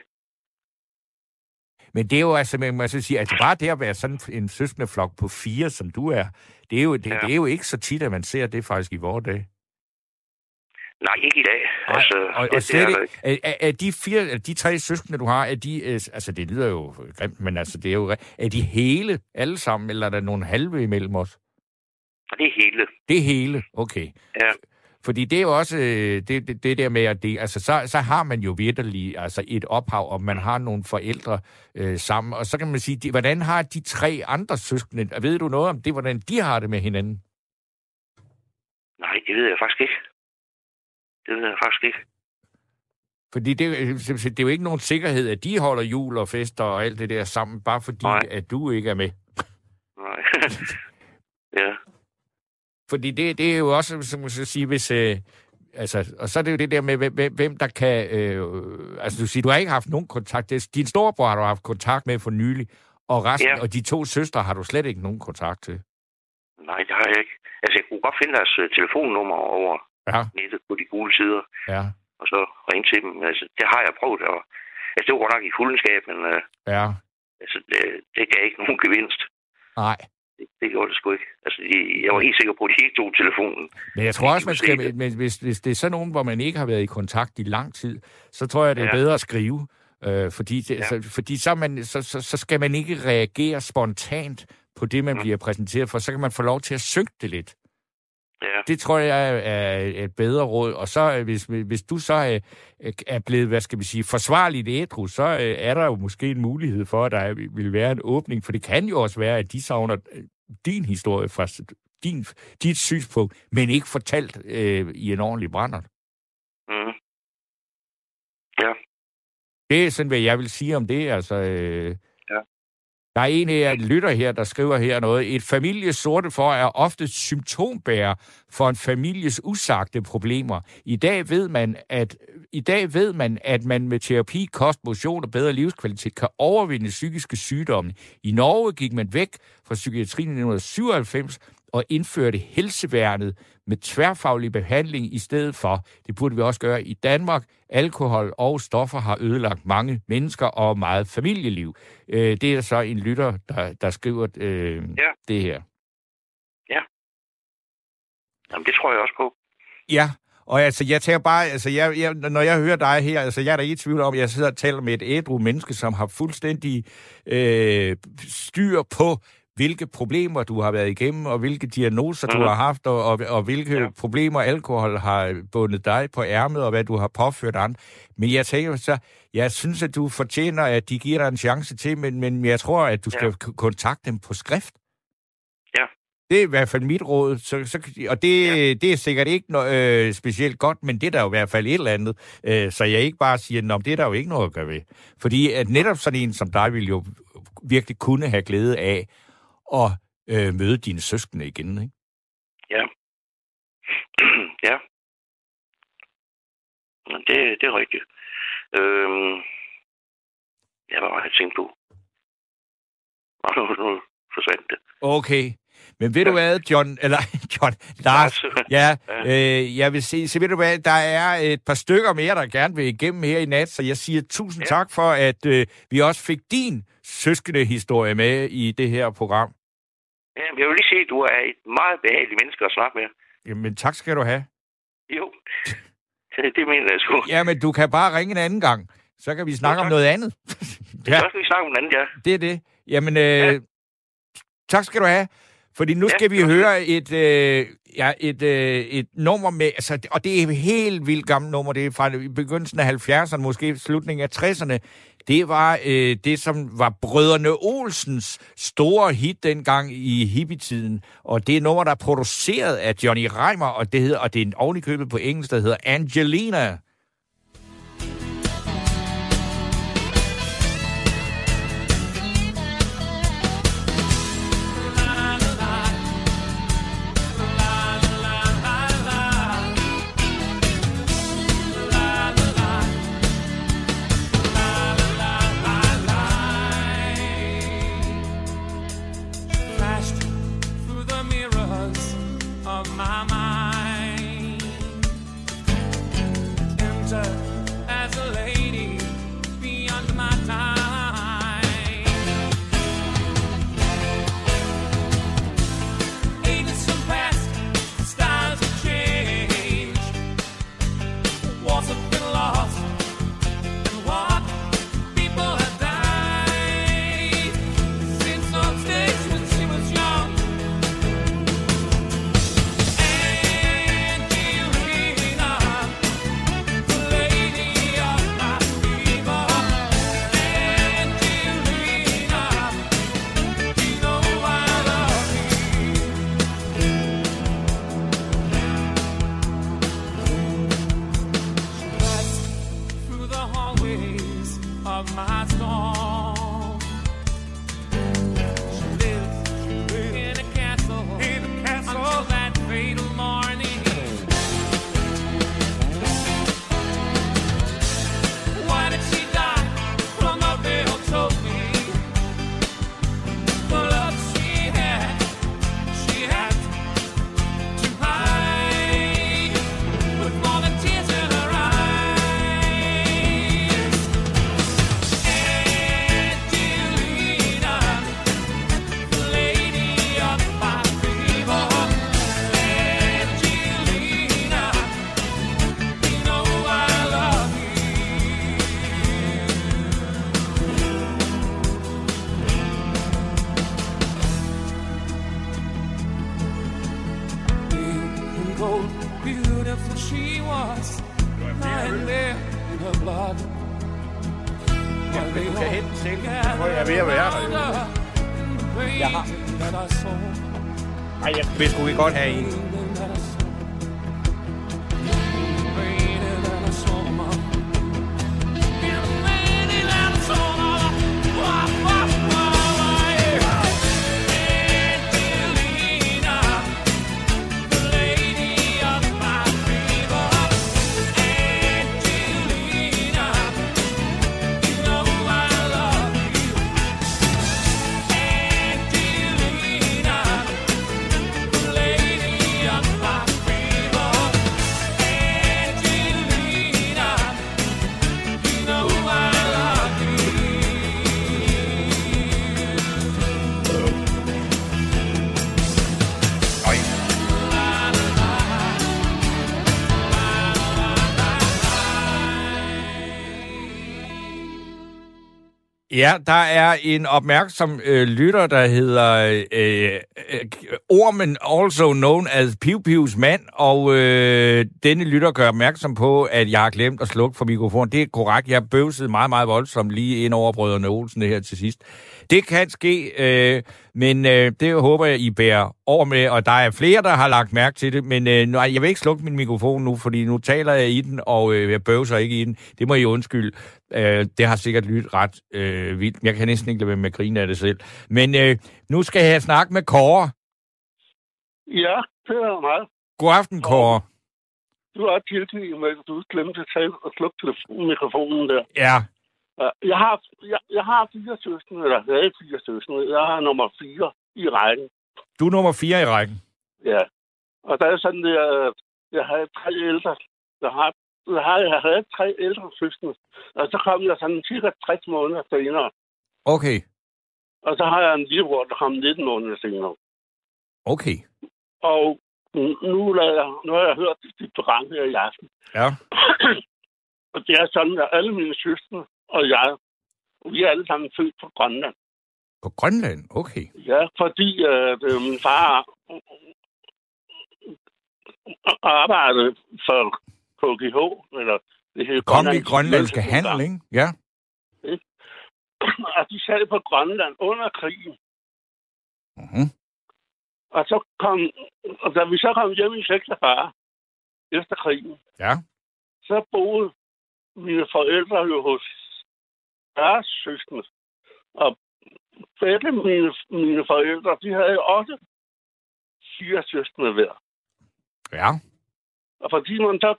Men det er jo altså, man må så sige, altså bare det at være sådan en søskende flok på fire, som du er, det er jo, det, Ja. det er jo ikke så tit, at man ser det faktisk i vores dag. Nej, ikke i dag. Altså, og, det, og det er ikke, er, er, de fire, de tre søskende, du har, er de, øh, altså det lyder jo grimt, men altså det er jo, er de hele alle sammen, eller er der nogle halve imellem os? Og det er hele. Det er hele, okay. Ja. Fordi det er jo også øh, det, det, det der med, at det, altså, så, så har man jo virkelig altså et ophav, og man har nogle forældre øh, sammen. Og så kan man sige, de, hvordan har de tre andre søskende, ved du noget om det, hvordan de har det med hinanden? Nej, det ved jeg faktisk ikke. Det ved jeg faktisk ikke. Fordi det, øh, det er jo ikke nogen sikkerhed, at de holder jul og fester og alt det der sammen, bare fordi, Nej. at du ikke er med. Nej. (laughs) ja. Fordi det, det er jo også, som man skal sige, hvis... Øh, altså, og så er det jo det der med, hvem, hvem- der kan... Øh, altså, du siger, du har ikke haft nogen kontakt. Det- Din storebror har du haft kontakt med for nylig, og resten, Ja. og de to søstre har du slet ikke nogen kontakt til. Nej, det har jeg ikke. Altså, jeg kunne godt finde deres øh, telefonnummer over Ja, nettet på de gule sider, ja, og så ringe til dem. Altså, det har jeg prøvet. Og, altså, det var godt nok i fuldenskab, men øh, ja. altså, det, det gav ikke nogen gevinst. Nej. Det, gjorde det sgu ikke. Altså, jeg var helt sikker på, at de ikke tog telefonen. Men jeg tror også, man skal, men hvis, hvis det er sådan nogen, hvor man ikke har været i kontakt i lang tid, så tror jeg, det er Ja. bedre at skrive. Øh, fordi, det, Ja. så, fordi så, man, så, så, så skal man ikke reagere spontant på det, man Mm. bliver præsenteret for. Så kan man få lov til at synke det lidt. Ja, Det tror jeg er- et bedre råd. Og så, øh, hvis, hvis du så er, er blevet, hvad skal vi sige, forsvarligt ædru, så øh, er der jo måske en mulighed for, at der vil være en åbning. For det kan jo også være, at de savner øh, din historie fra din, dit synspunkt, men ikke fortalt øh, i en ordentlig brænder. mm. Det er sådan, hvad jeg vil sige om det. Altså, øh, Ja. Der er en af jer lytter her, der skriver her noget. Et families sorte for er ofte symptombærer for en families usagte problemer. I dag ved man, at i dag ved man, at man med terapi, kost, motion og bedre livskvalitet kan overvinde psykiske sygdomme. I Norge gik man væk fra psykiatrien i 1997 og indførte helseværnet med tværfaglig behandling i stedet for. Det burde vi også gøre i Danmark. Alkohol og stoffer har ødelagt mange mennesker og meget familieliv. Øh, det er så en lytter, der, der skriver øh, Ja. det her. Jamen, det tror jeg også på. Ja, og altså, jeg tænker bare, altså, jeg, jeg, når jeg hører dig her, altså, jeg er da ikke i tvivl om, at jeg sidder og taler med et ædru menneske, som har fuldstændig øh, styr på, hvilke problemer du har været igennem, og hvilke diagnoser du Mhm. har haft, og, og, og hvilke Ja. problemer alkohol har bundet dig på ærmet, og hvad du har påført andre. Men jeg tænker så, jeg synes, at du fortjener, at de giver dig en chance til, men, men jeg tror, at du skal Ja. kontakte dem på skrift. Ja. Det er i hvert fald mit råd, så, så, og det, ja. det er sikkert ikke no, øh, specielt godt, men det er der jo i hvert fald et eller andet, øh, så jeg ikke bare siger, at det er der jo ikke noget at gøre ved. Fordi at netop sådan en som dig vil jo virkelig kunne have glæde af at øh, møde dine søskende igen, ikke? Ja. (clears throat) ja. Men Det, det er rigtigt. Øhm, ja, hvad var jeg tænkte på? Nu, nu forsvandt det. Okay. Men ved ja. du hvad, John, eller (laughs) John, Lars, (laughs) ja, øh, jeg vil se, så ved du hvad, der er et par stykker mere, der gerne vil igennem her i nat, så jeg siger tusind. Ja. tak for, at øh, vi også fik din søskende historie med i det her program. Ja, men jeg vil lige sige, at du er et meget behageligt menneske at snakke med. Jamen, tak skal du have. Jo, (laughs) det, mener jeg sgu. Ja, men du kan bare ringe en anden gang, så kan vi snakke (laughs) Ja, om noget andet. ja, Så skal vi snakke om den anden, ja. det er det. Jamen, øh, Ja. tak skal du have. Fordi nu Ja, skal vi høre et, øh, ja, et, øh, et nummer med, altså, og det er et helt vildt gammelt nummer, det er fra begyndelsen af 70'erne, måske slutningen af 60'erne. Det var øh, det, som var Brødrene Olsens store hit dengang i hippietiden. Og det er nummer, der er produceret af Johnny Reimer, og det hedder, og det er en ovenikøbet på engelsk, der hedder Angelina. Was, lying there in her blood. While they du kan hente den selv. Jeg er ved at være der, jo. Jeg har-. Ej, jeg vil sgu ikke godt have en. Ja, der er en opmærksom øh, lytter, der hedder øh, øh, Ormen, also known as Piu Pius mand, og øh, denne lytter gør opmærksom på, at jeg har glemt at slukke for mikrofonen. Det er korrekt, jeg bøvsede meget, meget voldsomt lige ind over brødrene Olsen det her til sidst. Det kan ske, øh, men øh, det håber jeg, I bærer over med, og der er flere, der har lagt mærke til det, men øh, nej, jeg vil ikke slukke min mikrofon nu, fordi nu taler jeg i den, og øh, jeg bøvser ikke i den. Det må I undskylde. Øh, det har sikkert lyttet ret øh, vildt. Jeg kan næsten ikke lade være med at grine af det selv. Men øh, nu skal jeg snakke med Kåre. Ja, det er mig. God aften, Kåre. Du er tilgivet at du glemte at tage og slukke mikrofonen der. Ja, Jeg har, jeg, jeg har fire søskende, eller havde fire søskende. Jeg har nummer fire i rækken. du er nummer fire i rækken. Ja. Og der er sådan, at jeg havde tre ældre. Jeg har, jeg har, jeg havde tre ældre søskende. Og så kom jeg sådan cirka 60 måneder senere. Okay, Og så har jeg en lillebror, der kom 19 måneder senere. okay. Og nu, lader jeg, nu har jeg hørt dit program her i aften. Ja, Og det er sådan, at alle mine søstre og jeg, vi er alle sammen født på Grønland. på Grønland. Okay. Ja, fordi at øh, min far arbejdede for KGH, eller det hedder Kongelig Grønlands grønlandske handel, ikke? Ja. (clears throat) Og de sad på Grønland under krigen. Mm-hmm. Og så kom, og da vi så kom hjem i 46, efter krigen, Ja. så boede mine forældre jo hos deres søskende. Og begge mine, mine forældre, de havde også fire søskende hver. Ja. Og fordi man så,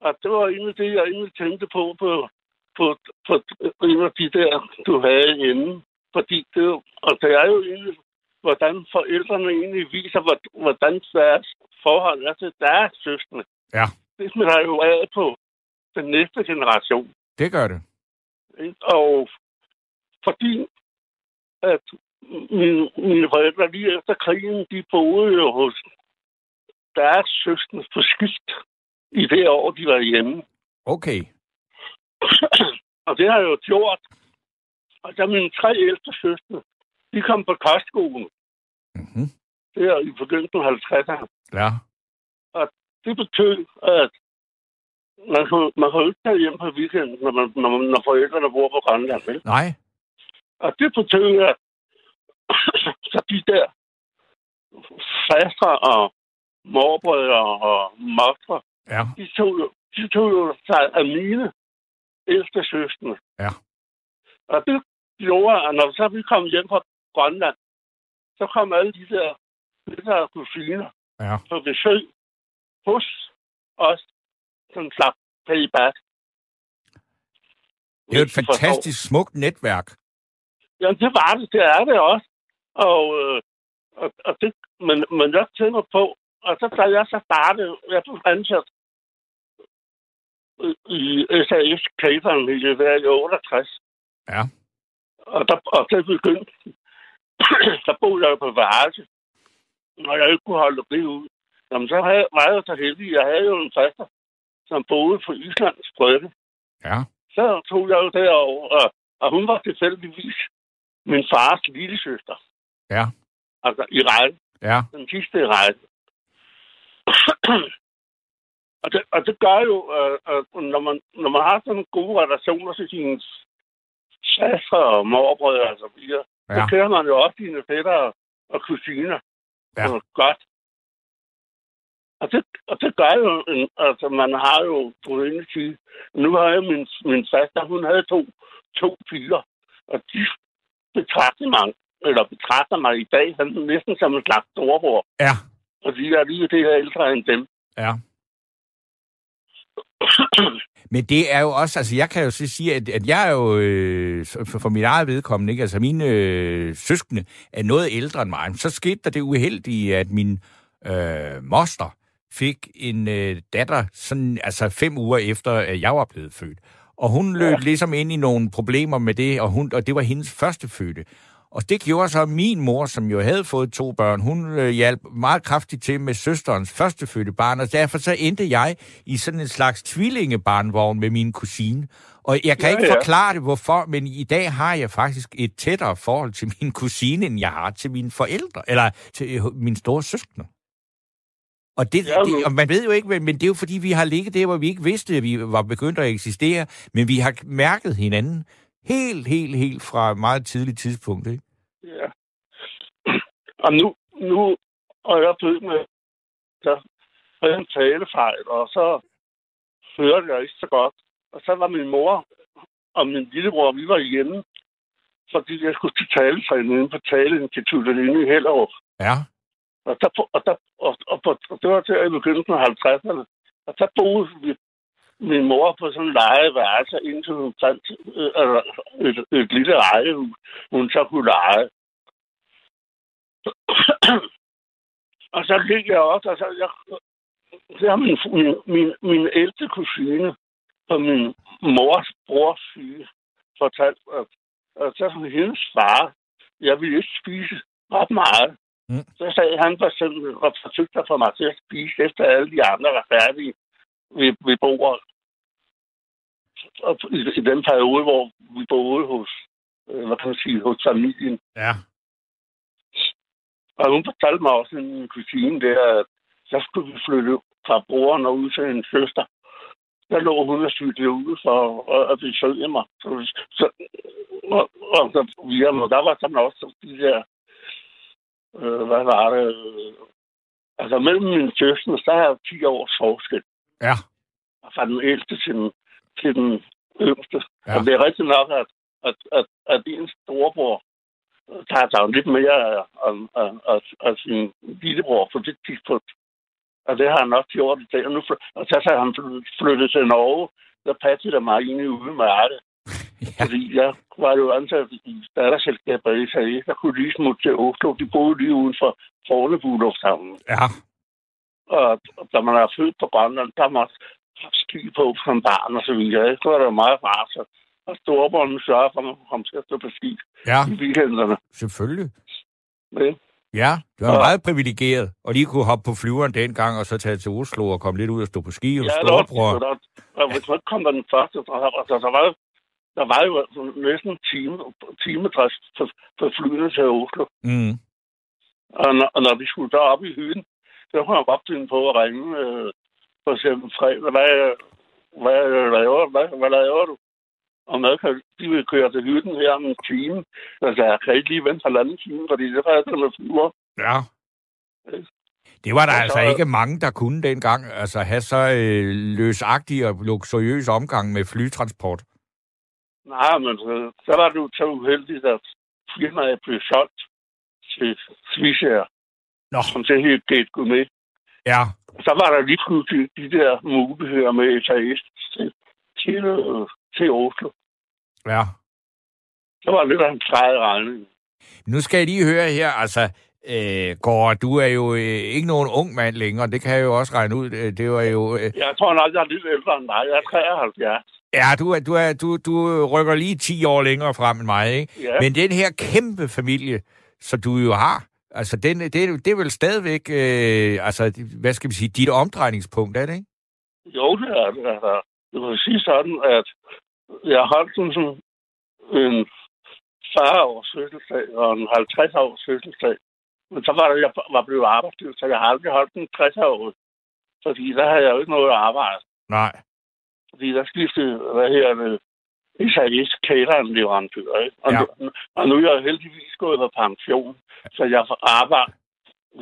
og det var egentlig det, jeg egentlig tænkte på, på, på, på en af de der, du havde inde. Fordi det, og det er jo egentlig, hvordan forældrene egentlig viser, hvor- hvordan deres forhold er til deres søskende. Ja. Det smitter jo af på den næste generation. Det gør det. Og fordi at mine, mine forældre lige efter krigen, de boede jo hos deres søskende på skift i det år, de var hjemme. Okay. (clears throat) og det har jeg jo gjort. Og så mine tre ældste søstre, de kom på kostskolen. Mm-hmm. Det er i begyndelsen af 50'erne. Ja. Det betød, at man kunne, man kunne ikke tage hjem på weekenden, når, man, når, man, når forældrene bor på Grønland. Vel? Nej. Og det betød, at (clears throat) så de der fastre og morbrødre og mostre, Ja. de tog, jo- de tog jo sig af mine ældste søskende. Ja. Og det gjorde, at når så vi kom hjem fra Grønland, så kom alle de der fætter og kusiner Ja. på besøg hos os, som slap payback. Det er jo et forstår. fantastisk smukt netværk. Jamen, det var det. Det er det også. Og, øh, og, og det, men, men jeg tænker på, og så da jeg så startede, jeg blev ansat i- SAS det der i 68. Ja. Og der, og det begyndte, (clears throat) der boede jeg på værelse, og jeg ikke kunne holde det ud. Jamen, så havde, var jeg så heldig. Jeg havde jo en faster, som boede på Islands Brygge. Ja. Så tog jeg jo derover, og, og hun var tilfældigvis min fars lille søster. Ja. Altså i række. Ja. Den sidste i række. (clears throat) (clears throat) og, det, og det gør jo, øh, at når, man, når man har sådan gode relationer til sine søstre og morbrødre og så videre, ja. så kender man jo også sine fætter og kusiner Ja. ja. godt. Og det, og det gør jo, en- altså man har jo på den ene side, nu har jeg min, min faster, hun havde to, to piger, og de betragter mig, eller betragter mig i dag, han er næsten som en slags storebror, Ja, og de er lige det her ældre end dem. ja. Men det er jo også, altså jeg kan jo så sige, at, at jeg er jo, øh, for, for mit eget vedkommende, ikke? altså mine øh, søskende er noget ældre end mig. Så skete der det uheldige, at min øh, moster fik en øh, datter, sådan, altså fem uger efter, at jeg var blevet født. Og hun løb ja. ligesom ind i nogle problemer med det, og, hun, og det var hendes første fødte. Og det gjorde så min mor, som jo havde fået to børn, hun øh, hjalp meget kraftigt til med søsterens førstefødte barn, og derfor så endte jeg i sådan en slags tvillingebarnvogn med min kusine. Og jeg kan Ja, ikke ja. forklare det, hvorfor, men i dag har jeg faktisk et tættere forhold til min kusine, end jeg har til mine forældre, eller til øh, mine store søskende. Og, det, det, og man ved jo ikke, men men det er jo fordi, vi har ligget der, hvor vi ikke vidste, at vi var begyndt at eksistere, men vi har mærket hinanden helt, helt, helt fra et meget tidligt tidspunkt. Ikke? Ja. Og nu, nu er jeg født med, havde jeg en talefejl, og så hørte jeg ikke så godt. Og så var min mor og min lillebror, vi var hjemme, fordi jeg skulle til taletræning inde på taleinstituttet inde i Hellerup. Ja. Og, der, og, der, og, og, på, og det var der i begyndelsen af 50'erne. Og der boede vi, min mor på sådan en lejeværelse, indtil hun fandt øh, et, et lille lejehus, hun så kunne leje. og så gik jeg også, og så jeg, så har min, min, min, min ældste kusine på min mors brors syge fortalt, at, at så hendes far, jeg ville ikke spise ret meget. Mm. Så sagde han for eksempel, og forsøgte at få mig til at spise, efter alle de andre var færdige ved, ved bordet. Og i, i den periode, hvor vi boede hos, øh, hvad kan man sige, hos familien. Ja. Og hun fortalte mig også, en kusine der, at så skulle vi flytte fra broren og ud til en søster. Der lå hun og cyklede ud for at, at besøge mig. Så, så, og, og så, ja, men der var sådan også de der, øh, hvad var det, øh, altså mellem mine søstre, der er 10 års forskel. Ja. Fra den ældste til den, til den yngste. Ja. Og det er rigtigt nok, at, at, at, at din storebror tager sig lidt mere af, af, af, af, af sin lillebror på det tidspunkt. Og det har han også gjort i dag. Og, nu, og så har han fly- flyttet til Norge. Der passede der mig egentlig ude med det. (laughs) Ja. Fordi jeg var jo ansat i datterselskaber i SAS. Der kunne lige smutte til Oslo. De boede lige uden for Fornebu Lufthavnen. Ja. Og da man er født på Grønland, der må ski på som barn og så videre. Så var det jo meget rart. Så og storebrønden sørger for, at man kommer til at stå på ski Ja, i weekenderne. selvfølgelig. Men, Ja, det var Ja. meget privilegeret. Og lige kunne hoppe på flyveren dengang, og så tage til Oslo og komme lidt ud og stå på ski hos ja, storebror. der, hvis man ikke kom den første, så, altså, der, var, jo- der var jo altså næsten en time, timedrift på, på flyene til Oslo. Mm. Og når, og når vi skulle derop i hyden, så kunne jeg godt finde på at ringe øh, for eksempel fredag. Hvad, hvad, laver, hvad, hvad laver du? Og mad kan, de vil køre til hytten her om en time. Altså, jeg kan ikke lige vente halvanden time, fordi det er det med flyver. Ja. Det var der Og altså så- ikke mange, der kunne dengang. Altså have så øh, løsagtig og luksuriøs omgang med flytransport. Nej, men så, så var jo så uheldigt, at firmaet blev solgt til Swissair, Nå. som det helt gik med. Ja, Så var der lige pludselig de der muligheder med SAS til, til, øh, til Oslo. ja. Så var det lidt af en træet regning. Nu skal jeg lige høre her, altså, øh, Gård, du er jo øh, ikke nogen ung mand længere, det kan jeg jo også regne ud. Øh, Det var jo... Øh, Jeg tror nok, jeg er lidt ældre end dig. Jeg er 73. ja, du, er, du, er, du, du rykker lige 10 år længere frem end mig, ikke? Ja. Men den her kæmpe familie, så du jo har, altså, den, det, det er vel stadigvæk, øh, altså, hvad skal vi sige, dit omdrejningspunkt, er det ikke? Jo, det er det. Altså, det vil sige sådan, at jeg holdt sådan, sådan en 40 års fødselsdag og en 50 års fødselsdag. Men så var det, jeg var blevet arbejdsløs, så jeg har aldrig holdt en 60 år. Fordi der havde jeg jo ikke noget at arbejde. Nej. Fordi der skiftede, hvad her det, SAS catering leverandør, ikke? Og, Ja. nu, og nu er jeg heldigvis gået på pension, så jeg får arbejde.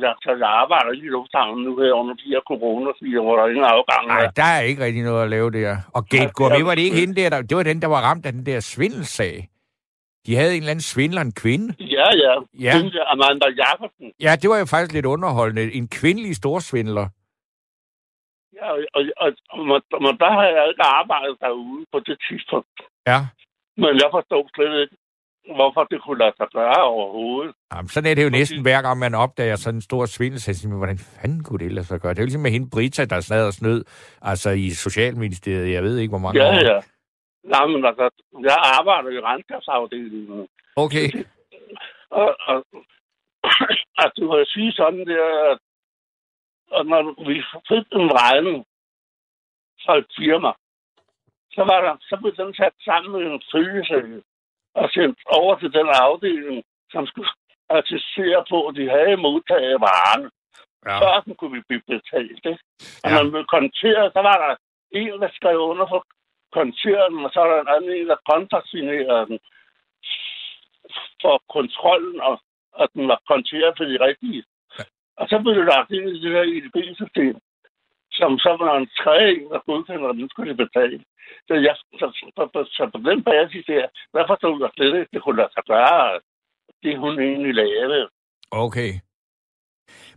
Jeg, så jeg arbejder i lufthavnen nu her under de her coronatider, hvor der er ingen afgang. Nej, er. der er ikke rigtig noget at lave der. Og Gate Gourmet, var det ikke hende der, der... Det var den, der var ramt af den der svindelsag. De havde en eller anden svindler, en kvinde. Ja, ja. Ja. Amanda Jacobsen. Ja, det var jo faktisk lidt underholdende. En kvindelig storsvindler. Ja, og, og, og, og, og der har jeg ikke arbejdet derude på det tidspunkt. Ja. Men jeg forstod slet ikke, hvorfor det kunne lade sig gøre overhovedet. Jamen, sådan er det jo næsten hver gang, man opdager sådan en stor svindel. Så siger man, hvordan fanden kunne det lade sig gøre? Det er jo ligesom med hende Brita, der sad og snød altså i Socialministeriet. Jeg ved ikke, hvor mange Ja, år. ja. Nej, men altså, jeg arbejder i regnskabsafdelingen. Okay. Og, og at (clears throat) du kan sige sådan der, at, at når vi fik en regning fra et firma, så, var der, så blev den sat sammen med en følgesag og sendt over til den afdeling, som skulle attestere på, at de havde modtaget varerne. Ja. Før den kunne vi blive betalt. Ikke? Og Ja. man blev konteret, så var der en, der skrev under for konteret den, og så var der en anden, en, der kontrasinerede den for kontrollen, og at den var konteret for de rigtige. Og så blev det lagt ind i det her EDB-system, som så var en tredje en, der godkender, at den skulle de betale. Så, jeg, så, så, så, så på den basis der, der forstod jeg slet ikke, det kunne lade sig gøre, det hun egentlig lavede. Okay.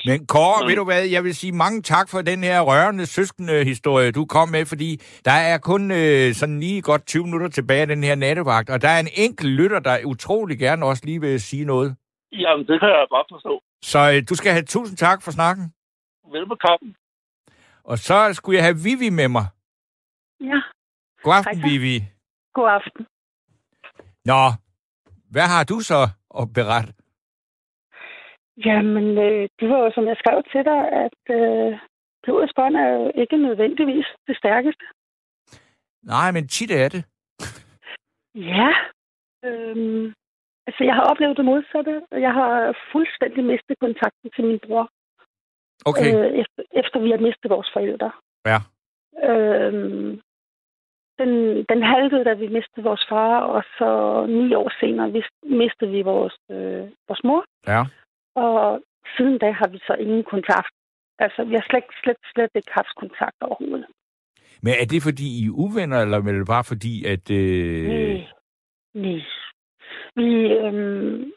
Men Kåre, Mm. ved du hvad, jeg vil sige mange tak for den her rørende søskende historie, du kom med, fordi der er kun øh, sådan lige godt 20 minutter tilbage af den her nattevagt, og der er en enkelt lytter, der utrolig gerne også lige vil sige noget. Jamen, det kan jeg godt forstå. Så øh, du skal have tusind tak for snakken. Velbekomme. Og så skulle jeg have Vivi med mig. Ja, God aften, Hej. Vivi. god aften. Nå, hvad har du så at berette? Jamen, øh, det var jo, som jeg skrev til dig, at øh, blodets bånd er jo ikke nødvendigvis det stærkeste. Nej, men tit er det. Ja. Øhm, altså, jeg har oplevet det modsatte. Jeg har fuldstændig mistet kontakten til min bror, Okay, øh, efter, efter vi har mistet vores forældre. Ja. Øhm, den, den halvede, da vi mistede vores far, og så ni år senere vis- mistede vi vores, øh, vores mor. ja. Og siden da har vi så ingen kontakt. Altså, vi har slet, slet, slet ikke haft kontakt overhovedet. Men er det, fordi I er uvenner, eller er det bare fordi, at... Øh... Nej. Nej. Vi, øhm,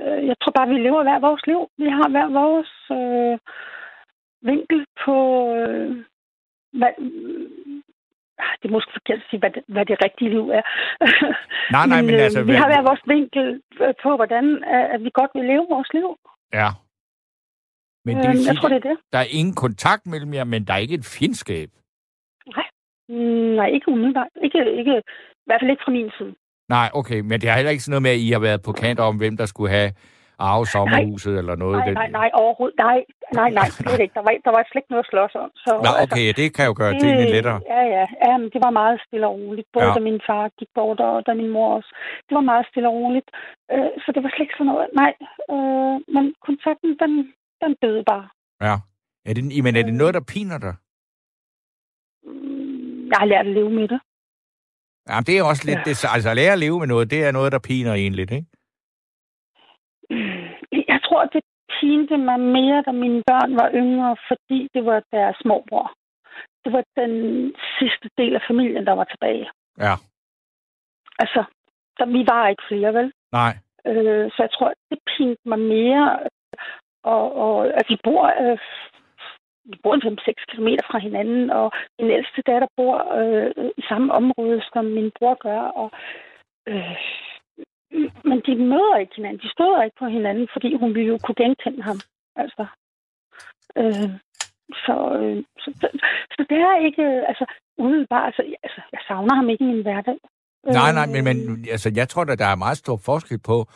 øh, jeg tror bare, vi lever hver vores liv. Vi har hver vores øh, vinkel på, øh, hvad, øh, det er måske forkert at sige, hvad det, hvad det rigtige liv er. Nej, nej, (laughs) men øh, altså, Vi hvad- har hver vores vinkel øh, på, hvordan at vi godt vil leve vores liv. Ja. Men det vil jeg sige, tror, det er det. der er ingen kontakt mellem jer, men der er ikke et fjendskab. Mm, Nej, ikke umiddelbart. Ikke, ikke, I hvert fald ikke fra min side. Nej, okay, men det har heller ikke sådan noget med, at I har været på kant om, hvem der skulle have arve sommerhuset eller noget. Nej, nej, nej, overhovedet. Nej, nej, nej, slet ikke. Der var, der var slet ikke noget at slås om. Så, Nå, okay, det kan jo gøre tingene lettere. Ja, ja, ja, men det var meget stille og roligt. Både Ja. da min far gik bort, og da min mor også. Det var meget stille og roligt. Øh, så det var slet ikke sådan noget. Nej, øh, men kontakten, den, den døde bare. Ja. Er det, men er det noget, der piner dig? Mm, Jeg har lært at leve med det. Ja, det er også lidt... Ja. Det, altså, at lære at leve med noget, det er noget, der piner en lidt, ikke? Jeg tror, det pinte mig mere, da mine børn var yngre, fordi det var deres småbror. Det var den sidste del af familien, der var tilbage. Ja. Altså, så vi var ikke flere, vel? Nej. Øh, så jeg tror, det pinte mig mere. Og, og altså, vi bor, øh, vi bor 5-6 km fra hinanden, og min ældste datter bor øh, i samme område, som min bror gør. Og, øh, men de møder ikke hinanden. De støder ikke på hinanden, fordi hun ville jo kunne genkende ham. Altså. Øh, så, øh, så, så det er ikke, altså, umiddelbart, altså, altså, jeg savner ham ikke i min hverdag. Nej, nej, men, Øh, men altså, jeg tror, at der er meget stor forskel på,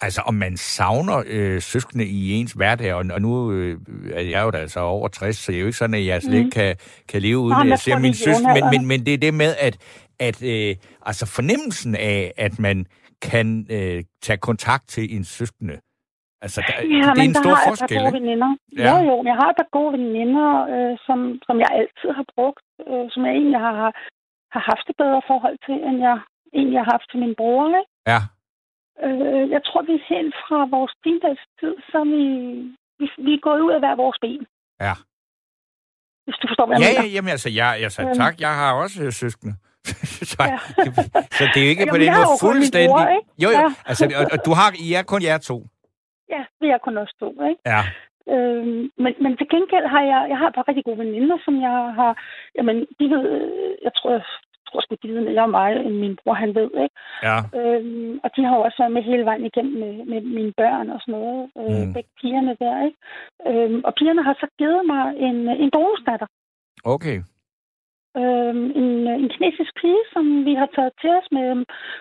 altså om man savner øh, søskende i ens hverdag, og, og nu øh, er jeg jo da altså over 60, så det er jo ikke sådan, at jeg slet ikke kan, kan leve uden, Mm. At jeg jeg ser min søskende, men, men, men det er det med, at, at øh, altså fornemmelsen af, at man kan øh, tage kontakt til en søskende, Altså, der, Ja, det er en stor har jeg forskel, par gode ikke? veninder. Ja. Jo, jo, jeg har et par gode veninder, øh, som, som jeg altid har brugt, øh, som jeg egentlig har, har haft et bedre forhold til, end jeg egentlig har haft til min bror. Ikke? Ja. Øh, jeg tror, vi er helt fra vores teenage-tid, så vi, vi, vi er gået ud af hver vores ben. Ja. Hvis du forstår, hvad jeg Ja, mener. ja, jamen altså, jeg, jeg sagde Øhm. tak, jeg har også øh, søskende. (laughs) så, Ja. det, (laughs) så det er jo ikke på Jamen, den jeg har måde fuldstændig... bror, ikke? Jo, jo, Ja. altså, og, og du har, I er kun jer to. Ja, vi er kun også to, ikke? Ja. Øhm, men, men til gengæld har jeg, jeg har et par rigtig gode veninder, som jeg har, jamen, de ved, øh, jeg tror, tror sgu, de ved mere om mig, end min bror, han ved, ikke? Ja. Øhm, og de har jo også været med hele vejen igennem med, med mine børn og sådan noget. Øh, Mm. Begge pigerne der, ikke? Øhm, og pigerne har så givet mig en, en bonusdatter. Okay. Øhm, en, en kinesisk pige, som vi har taget til os med.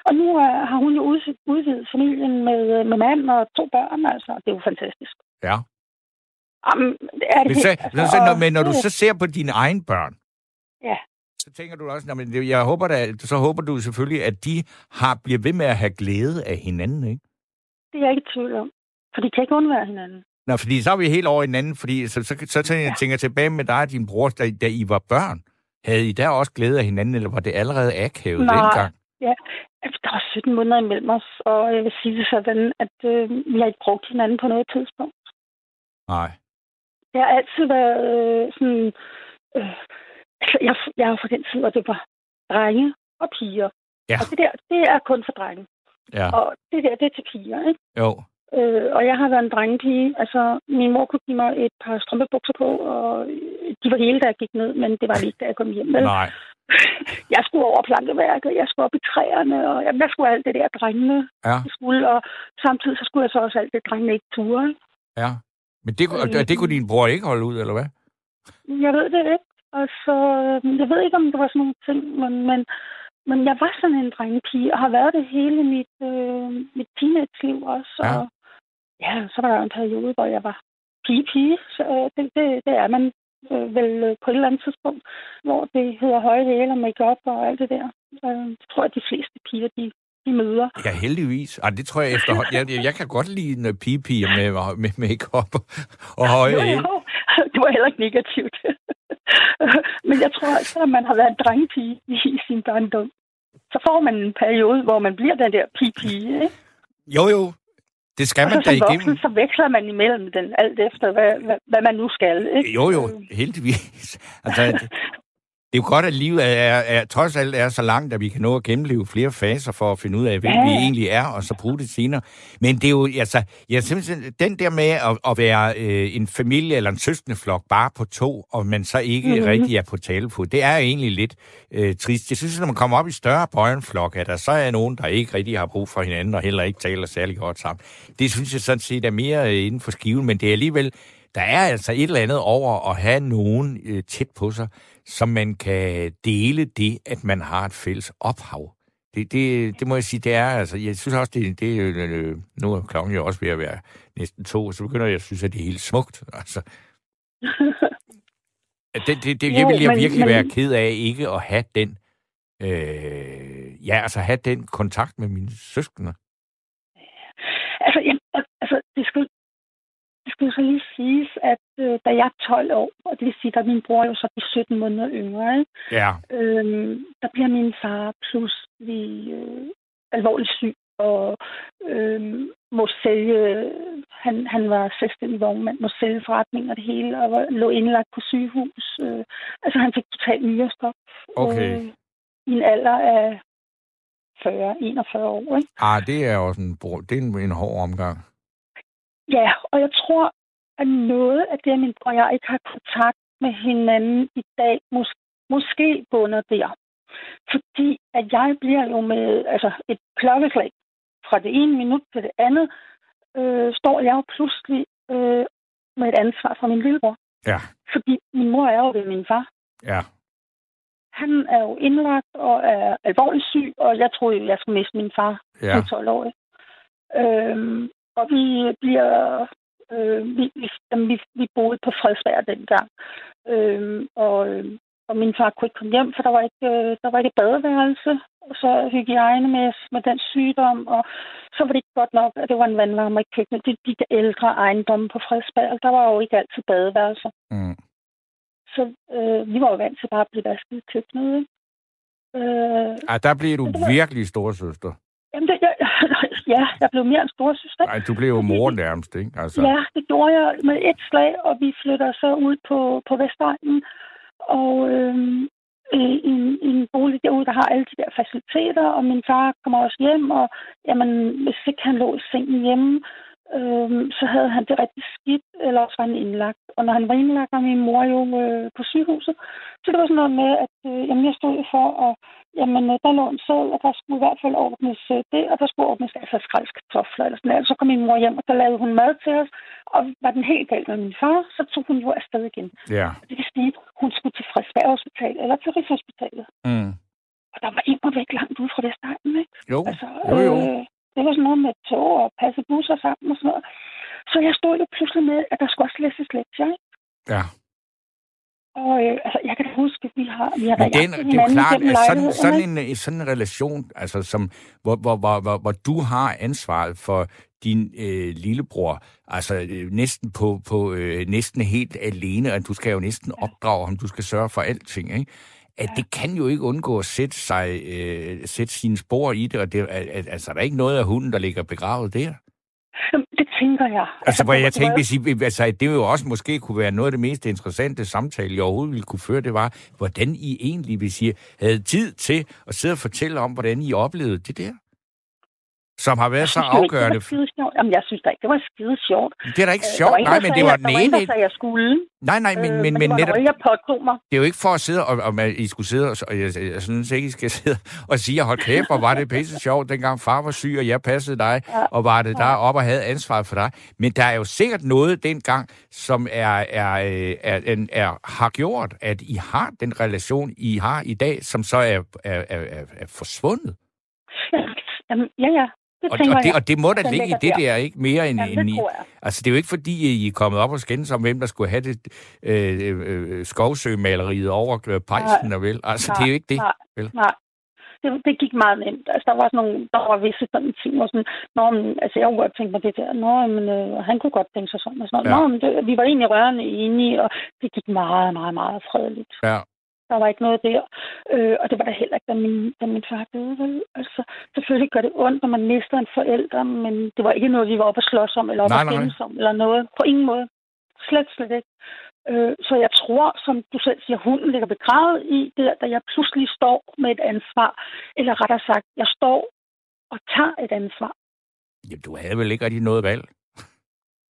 Og nu er, har hun jo ud- udvidet familien med, med mand og to børn, altså. Det er jo fantastisk. Ja. Jamen, det er det Men, så, helt, altså, så, når, men når du så ser på dine egne børn, Ja. Så tænker du også, "Nå, men jeg håber da, så håber du selvfølgelig, at de har, bliver ved med at have glæde af hinanden, ikke? Det er jeg ikke i tvivl om. For de kan ikke undvære hinanden. Nå, fordi så er vi helt over hinanden, fordi så, så, så tænker, jeg, tænker jeg tilbage med dig og din bror, da, da I var børn. Havde I der også glæde af hinanden, eller var det allerede akavet Nej. dengang? Ja, altså, der var 17 måneder imellem os, og jeg vil sige det sådan, at øh, vi har ikke brugt hinanden på noget tidspunkt. Nej. Det har altid været øh, sådan... Øh, jeg, jeg er fra den tid, hvor det var drenge og piger. Ja. Og det der, det er kun for drenge. Ja. Og det der, det er til piger, ikke? Jo. Øh, og jeg har været en drengepige. Altså, min mor kunne give mig et par strømpebukser på, og de var hele, da jeg gik ned, men det var det ikke, da jeg kom hjem. Vel? Nej. (laughs) Jeg skulle over plankeværket, jeg skulle op i træerne, og jamen, jeg skulle alt det der drengene Ja. skulle, og samtidig så skulle jeg så også alt det drengene ikke ture. ikke? Ja. Men det, det, det kunne din bror ikke holde ud, eller hvad? Jeg ved det ikke. Og så, øh, jeg ved ikke, om det var sådan nogle ting, men, men, men jeg var sådan en drengepige, og har været det hele mit, øh, mit teenage-liv også. Ja. Og ja, så var der en periode, hvor jeg var pige-pige. Så øh, det, det, det er man øh, vel øh, på et eller andet tidspunkt, hvor det hedder høje hæle og make-up og alt det der. Øh, det tror jeg, de fleste piger, de, de møder. Ja, heldigvis. Ej, det tror jeg efterhånden. Jeg, jeg, kan godt lide en pigepiger med, med make-up og høje (laughs) Jo, jo. Det var heller ikke negativt. (laughs) Men jeg tror, at selvom man har været en drengepige i, sin barndom, så får man en periode, hvor man bliver den der pige-pige. Ikke? Jo, jo. Det skal man da igennem. voksen, så veksler man imellem den, alt efter, hvad, hvad, hvad man nu skal. Ikke? Jo, jo, heldigvis. Altså, (laughs) det, er jo godt, at livet er, er, er, trods alt er så langt, at vi kan nå at gennemleve flere faser for at finde ud af, hvem Ja. vi egentlig er, og så bruge det senere. Men det er jo, altså, jeg synes, den der med at, at være øh, en familie eller en søskendeflok bare på to, og man så ikke Mhm. mm-hmm. rigtig er på talefod, det er egentlig lidt øh, trist. Jeg synes, når man kommer op i større bøjenflok, at der så er nogen, der ikke rigtig har brug for hinanden, og heller ikke taler særlig godt sammen. Det synes jeg sådan set er mere øh, inden for skiven, men det er alligevel, der er altså et eller andet over at have nogen øh, tæt på sig, som man kan dele det, at man har et fælles ophav. Det, det, det må jeg sige, det er, altså, jeg synes også, det, det er, øh, nu er klokken jo også ved at være næsten to, så begynder jeg at synes, at det er helt smukt, altså. (laughs) Det, det, det, Jo, jeg vil jeg men- virkelig men- være ked af ikke at have den, øh, ja, altså have den kontakt med mine søskende. Altså, jamen, al- altså det, skal, det skal jo så lige siges, at øh, da jeg er 12 år, og det vil sige, at min bror er jo så de 17 måneder yngre, ikke? Ja, Øhm, der bliver min far pludselig øh, alvorligt syg og øh, må sælge, han, han var selvstændig vognmand, må sælge forretning og det hele, og var, lå indlagt på sygehus. Øh, altså han fik totalt nyrestop. Okay. Øh, I en alder af 40-41 år. Ikke? ah, det er også en, det er en, en hård omgang. Ja, og jeg tror, at noget af det, min bror og jeg ikke har kontakt med hinanden i dag, mås- måske bunder der. Fordi at jeg bliver jo med altså et klokkeslag fra det ene minut til det andet, øh, står jeg jo pludselig øh, med et ansvar for min lillebror. Ja, Fordi min mor er jo ved min far. ja, Han er jo indlagt og er alvorligt syg, og jeg troede jeg skulle miste min far ja. som 12 år. Øhm, og vi bliver... Øh, vi, vi, vi, vi boede på Frederiksberg dengang. Øhm, og, øh, og min far kunne ikke komme hjem, for der var ikke, øh, der var ikke badeværelse. og så hygiejne med, med den sygdom, og så var det ikke godt nok, at det var en vandvarmer i køkkenet. Det de der ældre ejendomme på Frederiksberg, der var jo ikke altid badeværelser. Mm. Så øh, vi var jo vant til bare at blive vasket i køkkenet. Ikke? Øh, Ej, der blev du Det var- virkelig storsøster. jamen det, jeg, (laughs) ja, jeg blev mere en storsøster. Ej, du blev jo mor nærmest, ikke? Altså, Ja, det gjorde jeg med et slag, og vi flytter så ud på, på Vestegnen. Og øhm, øh, i, en, en bolig derude, der har alle de der faciliteter, og min far kommer også hjem, og jamen, hvis ikke han lå i sengen hjemme, øhm, så havde han det rigtig skidt, eller også var han indlagt. Og når han var indlagt, var min mor jo øh, på sygehuset. Så det var sådan noget med, at øh, jamen, jeg stod for, og jamen, øh, der lå en sæd, og der skulle i hvert fald ordnes øh, det, og der skulle ordnes altså skraldskartofler eller sådan noget. Så kom min mor hjem, og så lavede hun mad til os, og var den helt galt med min far, så tog hun jo afsted igen. ja. Det vil sige, hun skulle til Frederiksberg Hospital eller til Rigshospitalet. Mm. Og der var immer væk langt ude fra Vestegnen, ikke? Jo, Altså, jo, jo. Øh, det var sådan noget med tog og passe busser sammen og sådan noget. Så jeg stod jo pludselig med, at der skulle også læses lektier, ikke? Ja. Og øh, altså, jeg kan huske, at vi har, vi har Men den, det er jo klart, at sådan, sådan, en, øh, sådan en relation, altså som, hvor, hvor, hvor, hvor, hvor du har ansvaret for din øh, lillebror, altså øh, næsten på, på øh, næsten helt alene, og du skal jo næsten opdrage ham, du skal sørge for alting, ikke? At det kan jo ikke undgå at sætte, sig, øh, sætte sine spor i det, og det, altså, der er ikke noget af hunden, der ligger begravet der. Det tænker jeg. Altså, hvor jeg (laughs) tænkte, hvis I, altså, det jo også måske kunne være noget af det mest interessante samtale, jeg overhovedet ville kunne føre, det var, hvordan I egentlig, hvis I havde tid til at sidde og fortælle om, hvordan I oplevede det der, som har været så afgørende. Det var sjovt. Jamen, jeg synes da ikke, det var skide sjovt. Det er da ikke Øh, sjovt, nej, men det var at- den Der var ene... der sagde, at jeg skulle. Nej, nej, men, øh, men, men det netop, ikke, jeg påtog mig. det er jo ikke for at sidde, og, og man- I skulle sidde, og, og jeg, jeg synes ikke, I skal (laughs) sidde og sige, hold kæft, hvor var det pisse sjovt, dengang far var syg, og jeg passede dig, Ja. og var det der op og havde ansvaret for dig. Men der er jo sikkert noget dengang, som er, er, øh, er, er, er, har gjort, at I har den relation, I har i dag, som så er, er, er, er, forsvundet. Jamen, ja, ja. Og, og, det, og det må da ligge i det der. der, ikke mere end, Jamen, end det i... Altså, det er jo ikke fordi, I er kommet op og skændes om, hvem der skulle have det øh, øh, skovsømaleriet over øh, pejsen, og vel. Altså, det er jo ikke det. Nej, vel? nej. Det, det gik meget nemt. Altså, der var sådan nogle, der var visse sådan ting, hvor sådan, Nå, men, altså, jeg kunne godt tænke mig det der. Nå, men øh, han kunne godt tænke sig sådan og sådan noget. Ja. Nå, men det, vi var egentlig rørende enige, og det gik meget, meget, meget fredeligt. Ja. Der var ikke noget der. Øh, og det var der heller ikke, da min, da min far døde. Vel? Altså, selvfølgelig gør det ondt, når man mister en forælder, men det var ikke noget, vi var oppe at slås om, eller oppe Nej, at skændes om, eller noget. På ingen måde. Slet, slet ikke. Øh, så jeg tror, som du selv siger, hunden ligger begravet i det, da jeg pludselig står med et ansvar. Eller rettere sagt, jeg står og tager et ansvar. Ja, du havde vel ikke rigtig noget valg?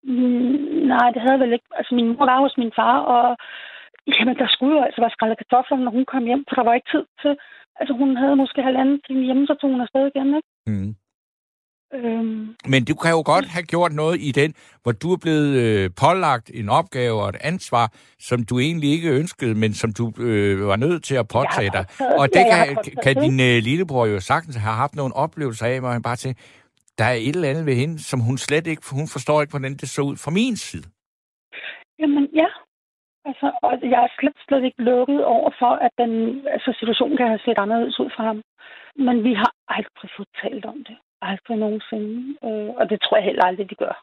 Mm, nej, det havde jeg vel ikke. Altså, min mor var hos min far, og jamen, der skulle jo altså være skrællet kartofler, når hun kom hjem, for der var ikke tid til. Altså, hun havde måske halvanden time hjemme, så tog hun afsted igen, ikke? Mm. Øhm, Men du kan jo godt have gjort noget i den, hvor du er blevet øh, pålagt en opgave og et ansvar, som du egentlig ikke ønskede, men som du øh, var nødt til at påtage dig. Og det ja, kan, kan din øh, lillebror jo sagtens have haft nogle oplevelser af, hvor han bare til, der er et eller andet ved hende, som hun slet ikke, hun forstår ikke, hvordan det så ud fra min side. Jamen, ja. Altså, og jeg er slet, slet ikke lukket over for, at den altså, situation kan have set anderledes ud for ham. Men vi har aldrig fået talt om det. Aldrig nogensinde. Øh, og det tror jeg heller aldrig, de gør.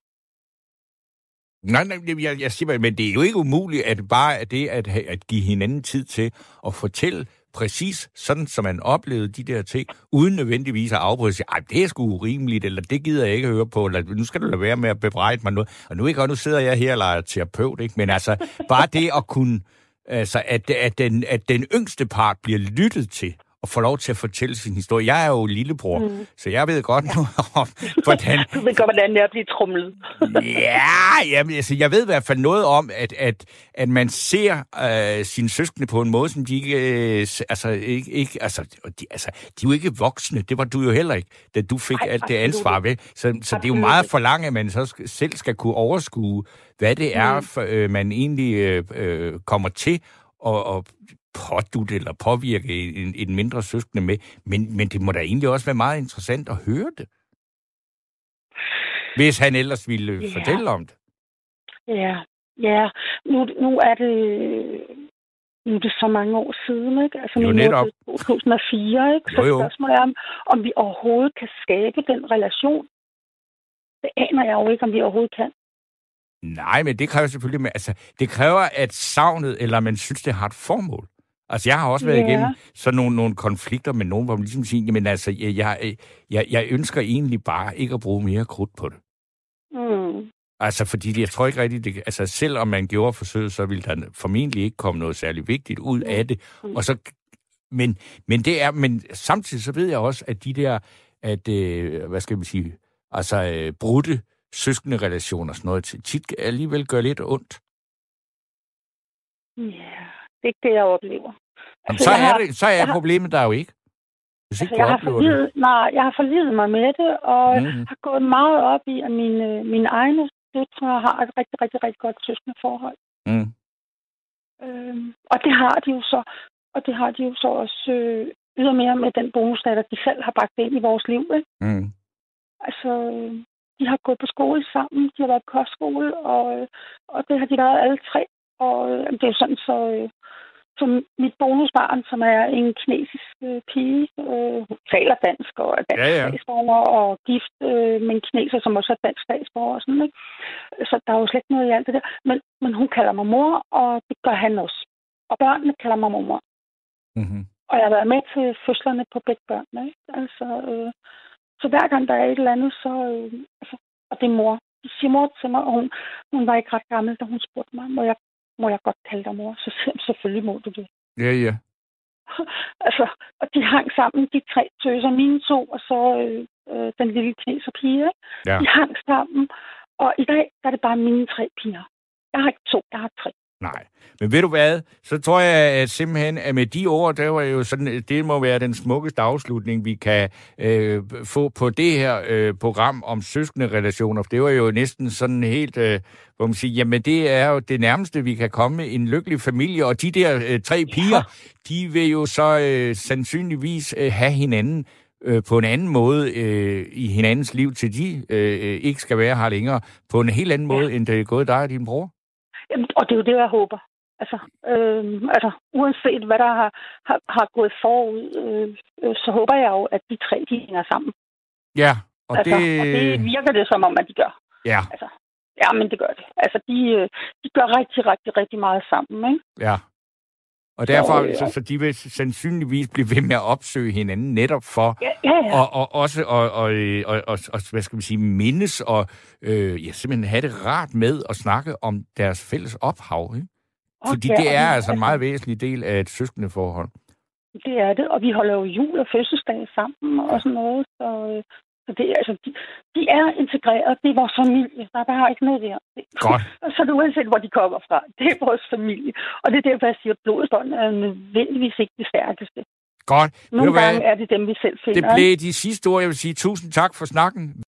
Nej, nej, jeg- jeg, siger bare, men det er jo ikke umuligt, at bare det at, at give hinanden tid til at fortælle præcis sådan, som man oplevede de der ting, uden nødvendigvis at afbryde sig, sige, ej, det er sgu urimeligt, eller det gider jeg ikke høre på, eller nu skal du lade være med at bebrejde mig noget. Og nu, ikke, og nu sidder jeg her og leger terapeut, ikke? men altså, bare det at kunne, altså, at, at, den, at den yngste part bliver lyttet til, og får lov til at fortælle sin historie. Jeg er jo lillebror, mm. så jeg ved godt (laughs) nu om, hvordan, (laughs) Du ved godt, hvordan det er at blive trumlet. (laughs) Ja, jamen, altså, jeg ved i hvert fald noget om, at, at, at man ser øh, sine søskende på en måde, som de ikke... Øh, altså, ikke, ikke altså, de, altså, de er jo ikke voksne. Det var du jo heller ikke, da du fik Nej, alt det ansvar ved. Så, så det er jo meget for langt, at man så selv skal kunne overskue, hvad det er, Mm. for, øh, man egentlig øh, øh, kommer til at, at pådutte eller påvirke en, en mindre søskende med. Men, men det må da egentlig også være meget interessant at høre det. Hvis han ellers ville Ja. fortælle om det. Ja, ja. Nu, nu er det... Nu er det så mange år siden, ikke? Altså, Jo, netop. døde i 2004, ikke? Så Jo, jo. spørgsmålet er, om, om vi overhovedet kan skabe den relation. Det aner jeg jo ikke, om vi overhovedet kan. Nej, men det kræver selvfølgelig... Altså, det kræver, at savnet, eller man synes, det har et formål. Altså, jeg har også været Ja. igennem sådan nogle, nogle konflikter med nogen, hvor man ligesom siger, jamen altså, jeg, jeg, jeg, jeg ønsker egentlig bare ikke at bruge mere krudt på det. Mm. Altså, fordi jeg tror ikke rigtigt, det, altså selvom man gjorde forsøget, så ville der formentlig ikke komme noget særligt vigtigt ud af det. Mm. Og så, men, men det er, men samtidig så ved jeg også, at de der, at, øh, hvad skal vi sige, altså øh, brudte søskende relationer, sådan noget, tit alligevel gør lidt ondt. Ja, det er ikke det, jeg oplever. Jamen, så, er det, så er problemet der jo ikke. Hvis ikke Altså, jeg har det. forlidet, nej, jeg har forlidet mig med det, og Mhm. mm. har gået meget op i, at mine, mine egne døtre har et rigtig, rigtig, rigtig godt søskende forhold. Mm. Øhm, og det har de jo så, og det har de jo så også øh, ydermere med den bonusdatter, de selv har bragt ind i vores liv. Ikke? Mm. Altså, øh, de har gået på skole sammen, de har været på kostskole, og, øh, og det har de været alle tre. Og øh, det er jo sådan, så, øh, så mit bonusbarn, som er en kinesisk øh, pige, øh, taler dansk og er dansk Ja, ja, statsborger, og gift øh, med en kineser, som også er dansk statsborger. Og sådan, ikke? Så der er jo slet ikke noget i alt det der. Men, men hun kalder mig mor, og det gør han også. Og børnene kalder mig mor. Mm-hmm. Og jeg har været med til fødslerne på begge børnene. Ikke? Altså, øh, så hver gang der er et eller andet, så... Øh, altså, og det er mor. De siger mor til mig, og hun, hun var ikke ret gammel, da hun spurgte mig, må jeg, må jeg godt kalde dig mor? (laughs) Så siger selvfølgelig må du det. Ja, ja. (laughs) altså, og de hang sammen, de tre tøser, mine to, og så øh, øh, den lille kineser pige. Ikke? Ja. De hang sammen, og i dag der er det bare mine tre piger. Jeg har ikke to, jeg har tre. Nej. Men ved du hvad? Så tror jeg at simpelthen, at med de ord, der var jo sådan, det må være den smukkeste afslutning, vi kan øh, få på det her øh, program om søskende relationer. Det var jo næsten sådan helt, øh, hvor man siger, jamen det er jo det nærmeste, vi kan komme en lykkelig familie. Og de der øh, tre piger, de vil jo så øh, sandsynligvis øh, have hinanden øh, på en anden måde øh, i hinandens liv, til de øh, øh, ikke skal være her længere, på en helt anden måde, end det er gået dig og din bror. Jamen, Og det er jo det, jeg håber. Altså, øh, altså uanset hvad der har, har, har gået forud, øh, øh, så håber jeg jo, at de tre de hænger sammen. Ja, og altså, det... og det virker det som om, at de gør. Ja, Ja, men det gør det. Altså, de, øh, de gør rigtig, rigtig, rigtig meget sammen, ikke? ja. Og derfor, Så, øh, så, så de vil sandsynligvis blive ved med at opsøge hinanden netop for, Ja, ja, ja. og, og også og, og, og, og, og, hvad skal vi sige, mindes og øh, ja, simpelthen have det rart med at snakke om deres fælles ophav. Ikke? Fordi Okay, det og er altså en meget væsentlig del af et søskende forhold. Det er det, og vi holder jo jul og fødselsdag sammen og sådan noget, så, øh, så det, altså, de, de er integreret, det er vores familie, der er bare ikke noget der. Godt. (laughs) og så er det uanset, hvor de kommer fra, det er vores familie. Og det er derfor, jeg siger, at blodsbånd er nødvendigvis ikke det stærkeste. Godt. Nogle gange er det dem, vi selv finder. Det blev de sidste ord, jeg vil sige. Tusind tak for snakken.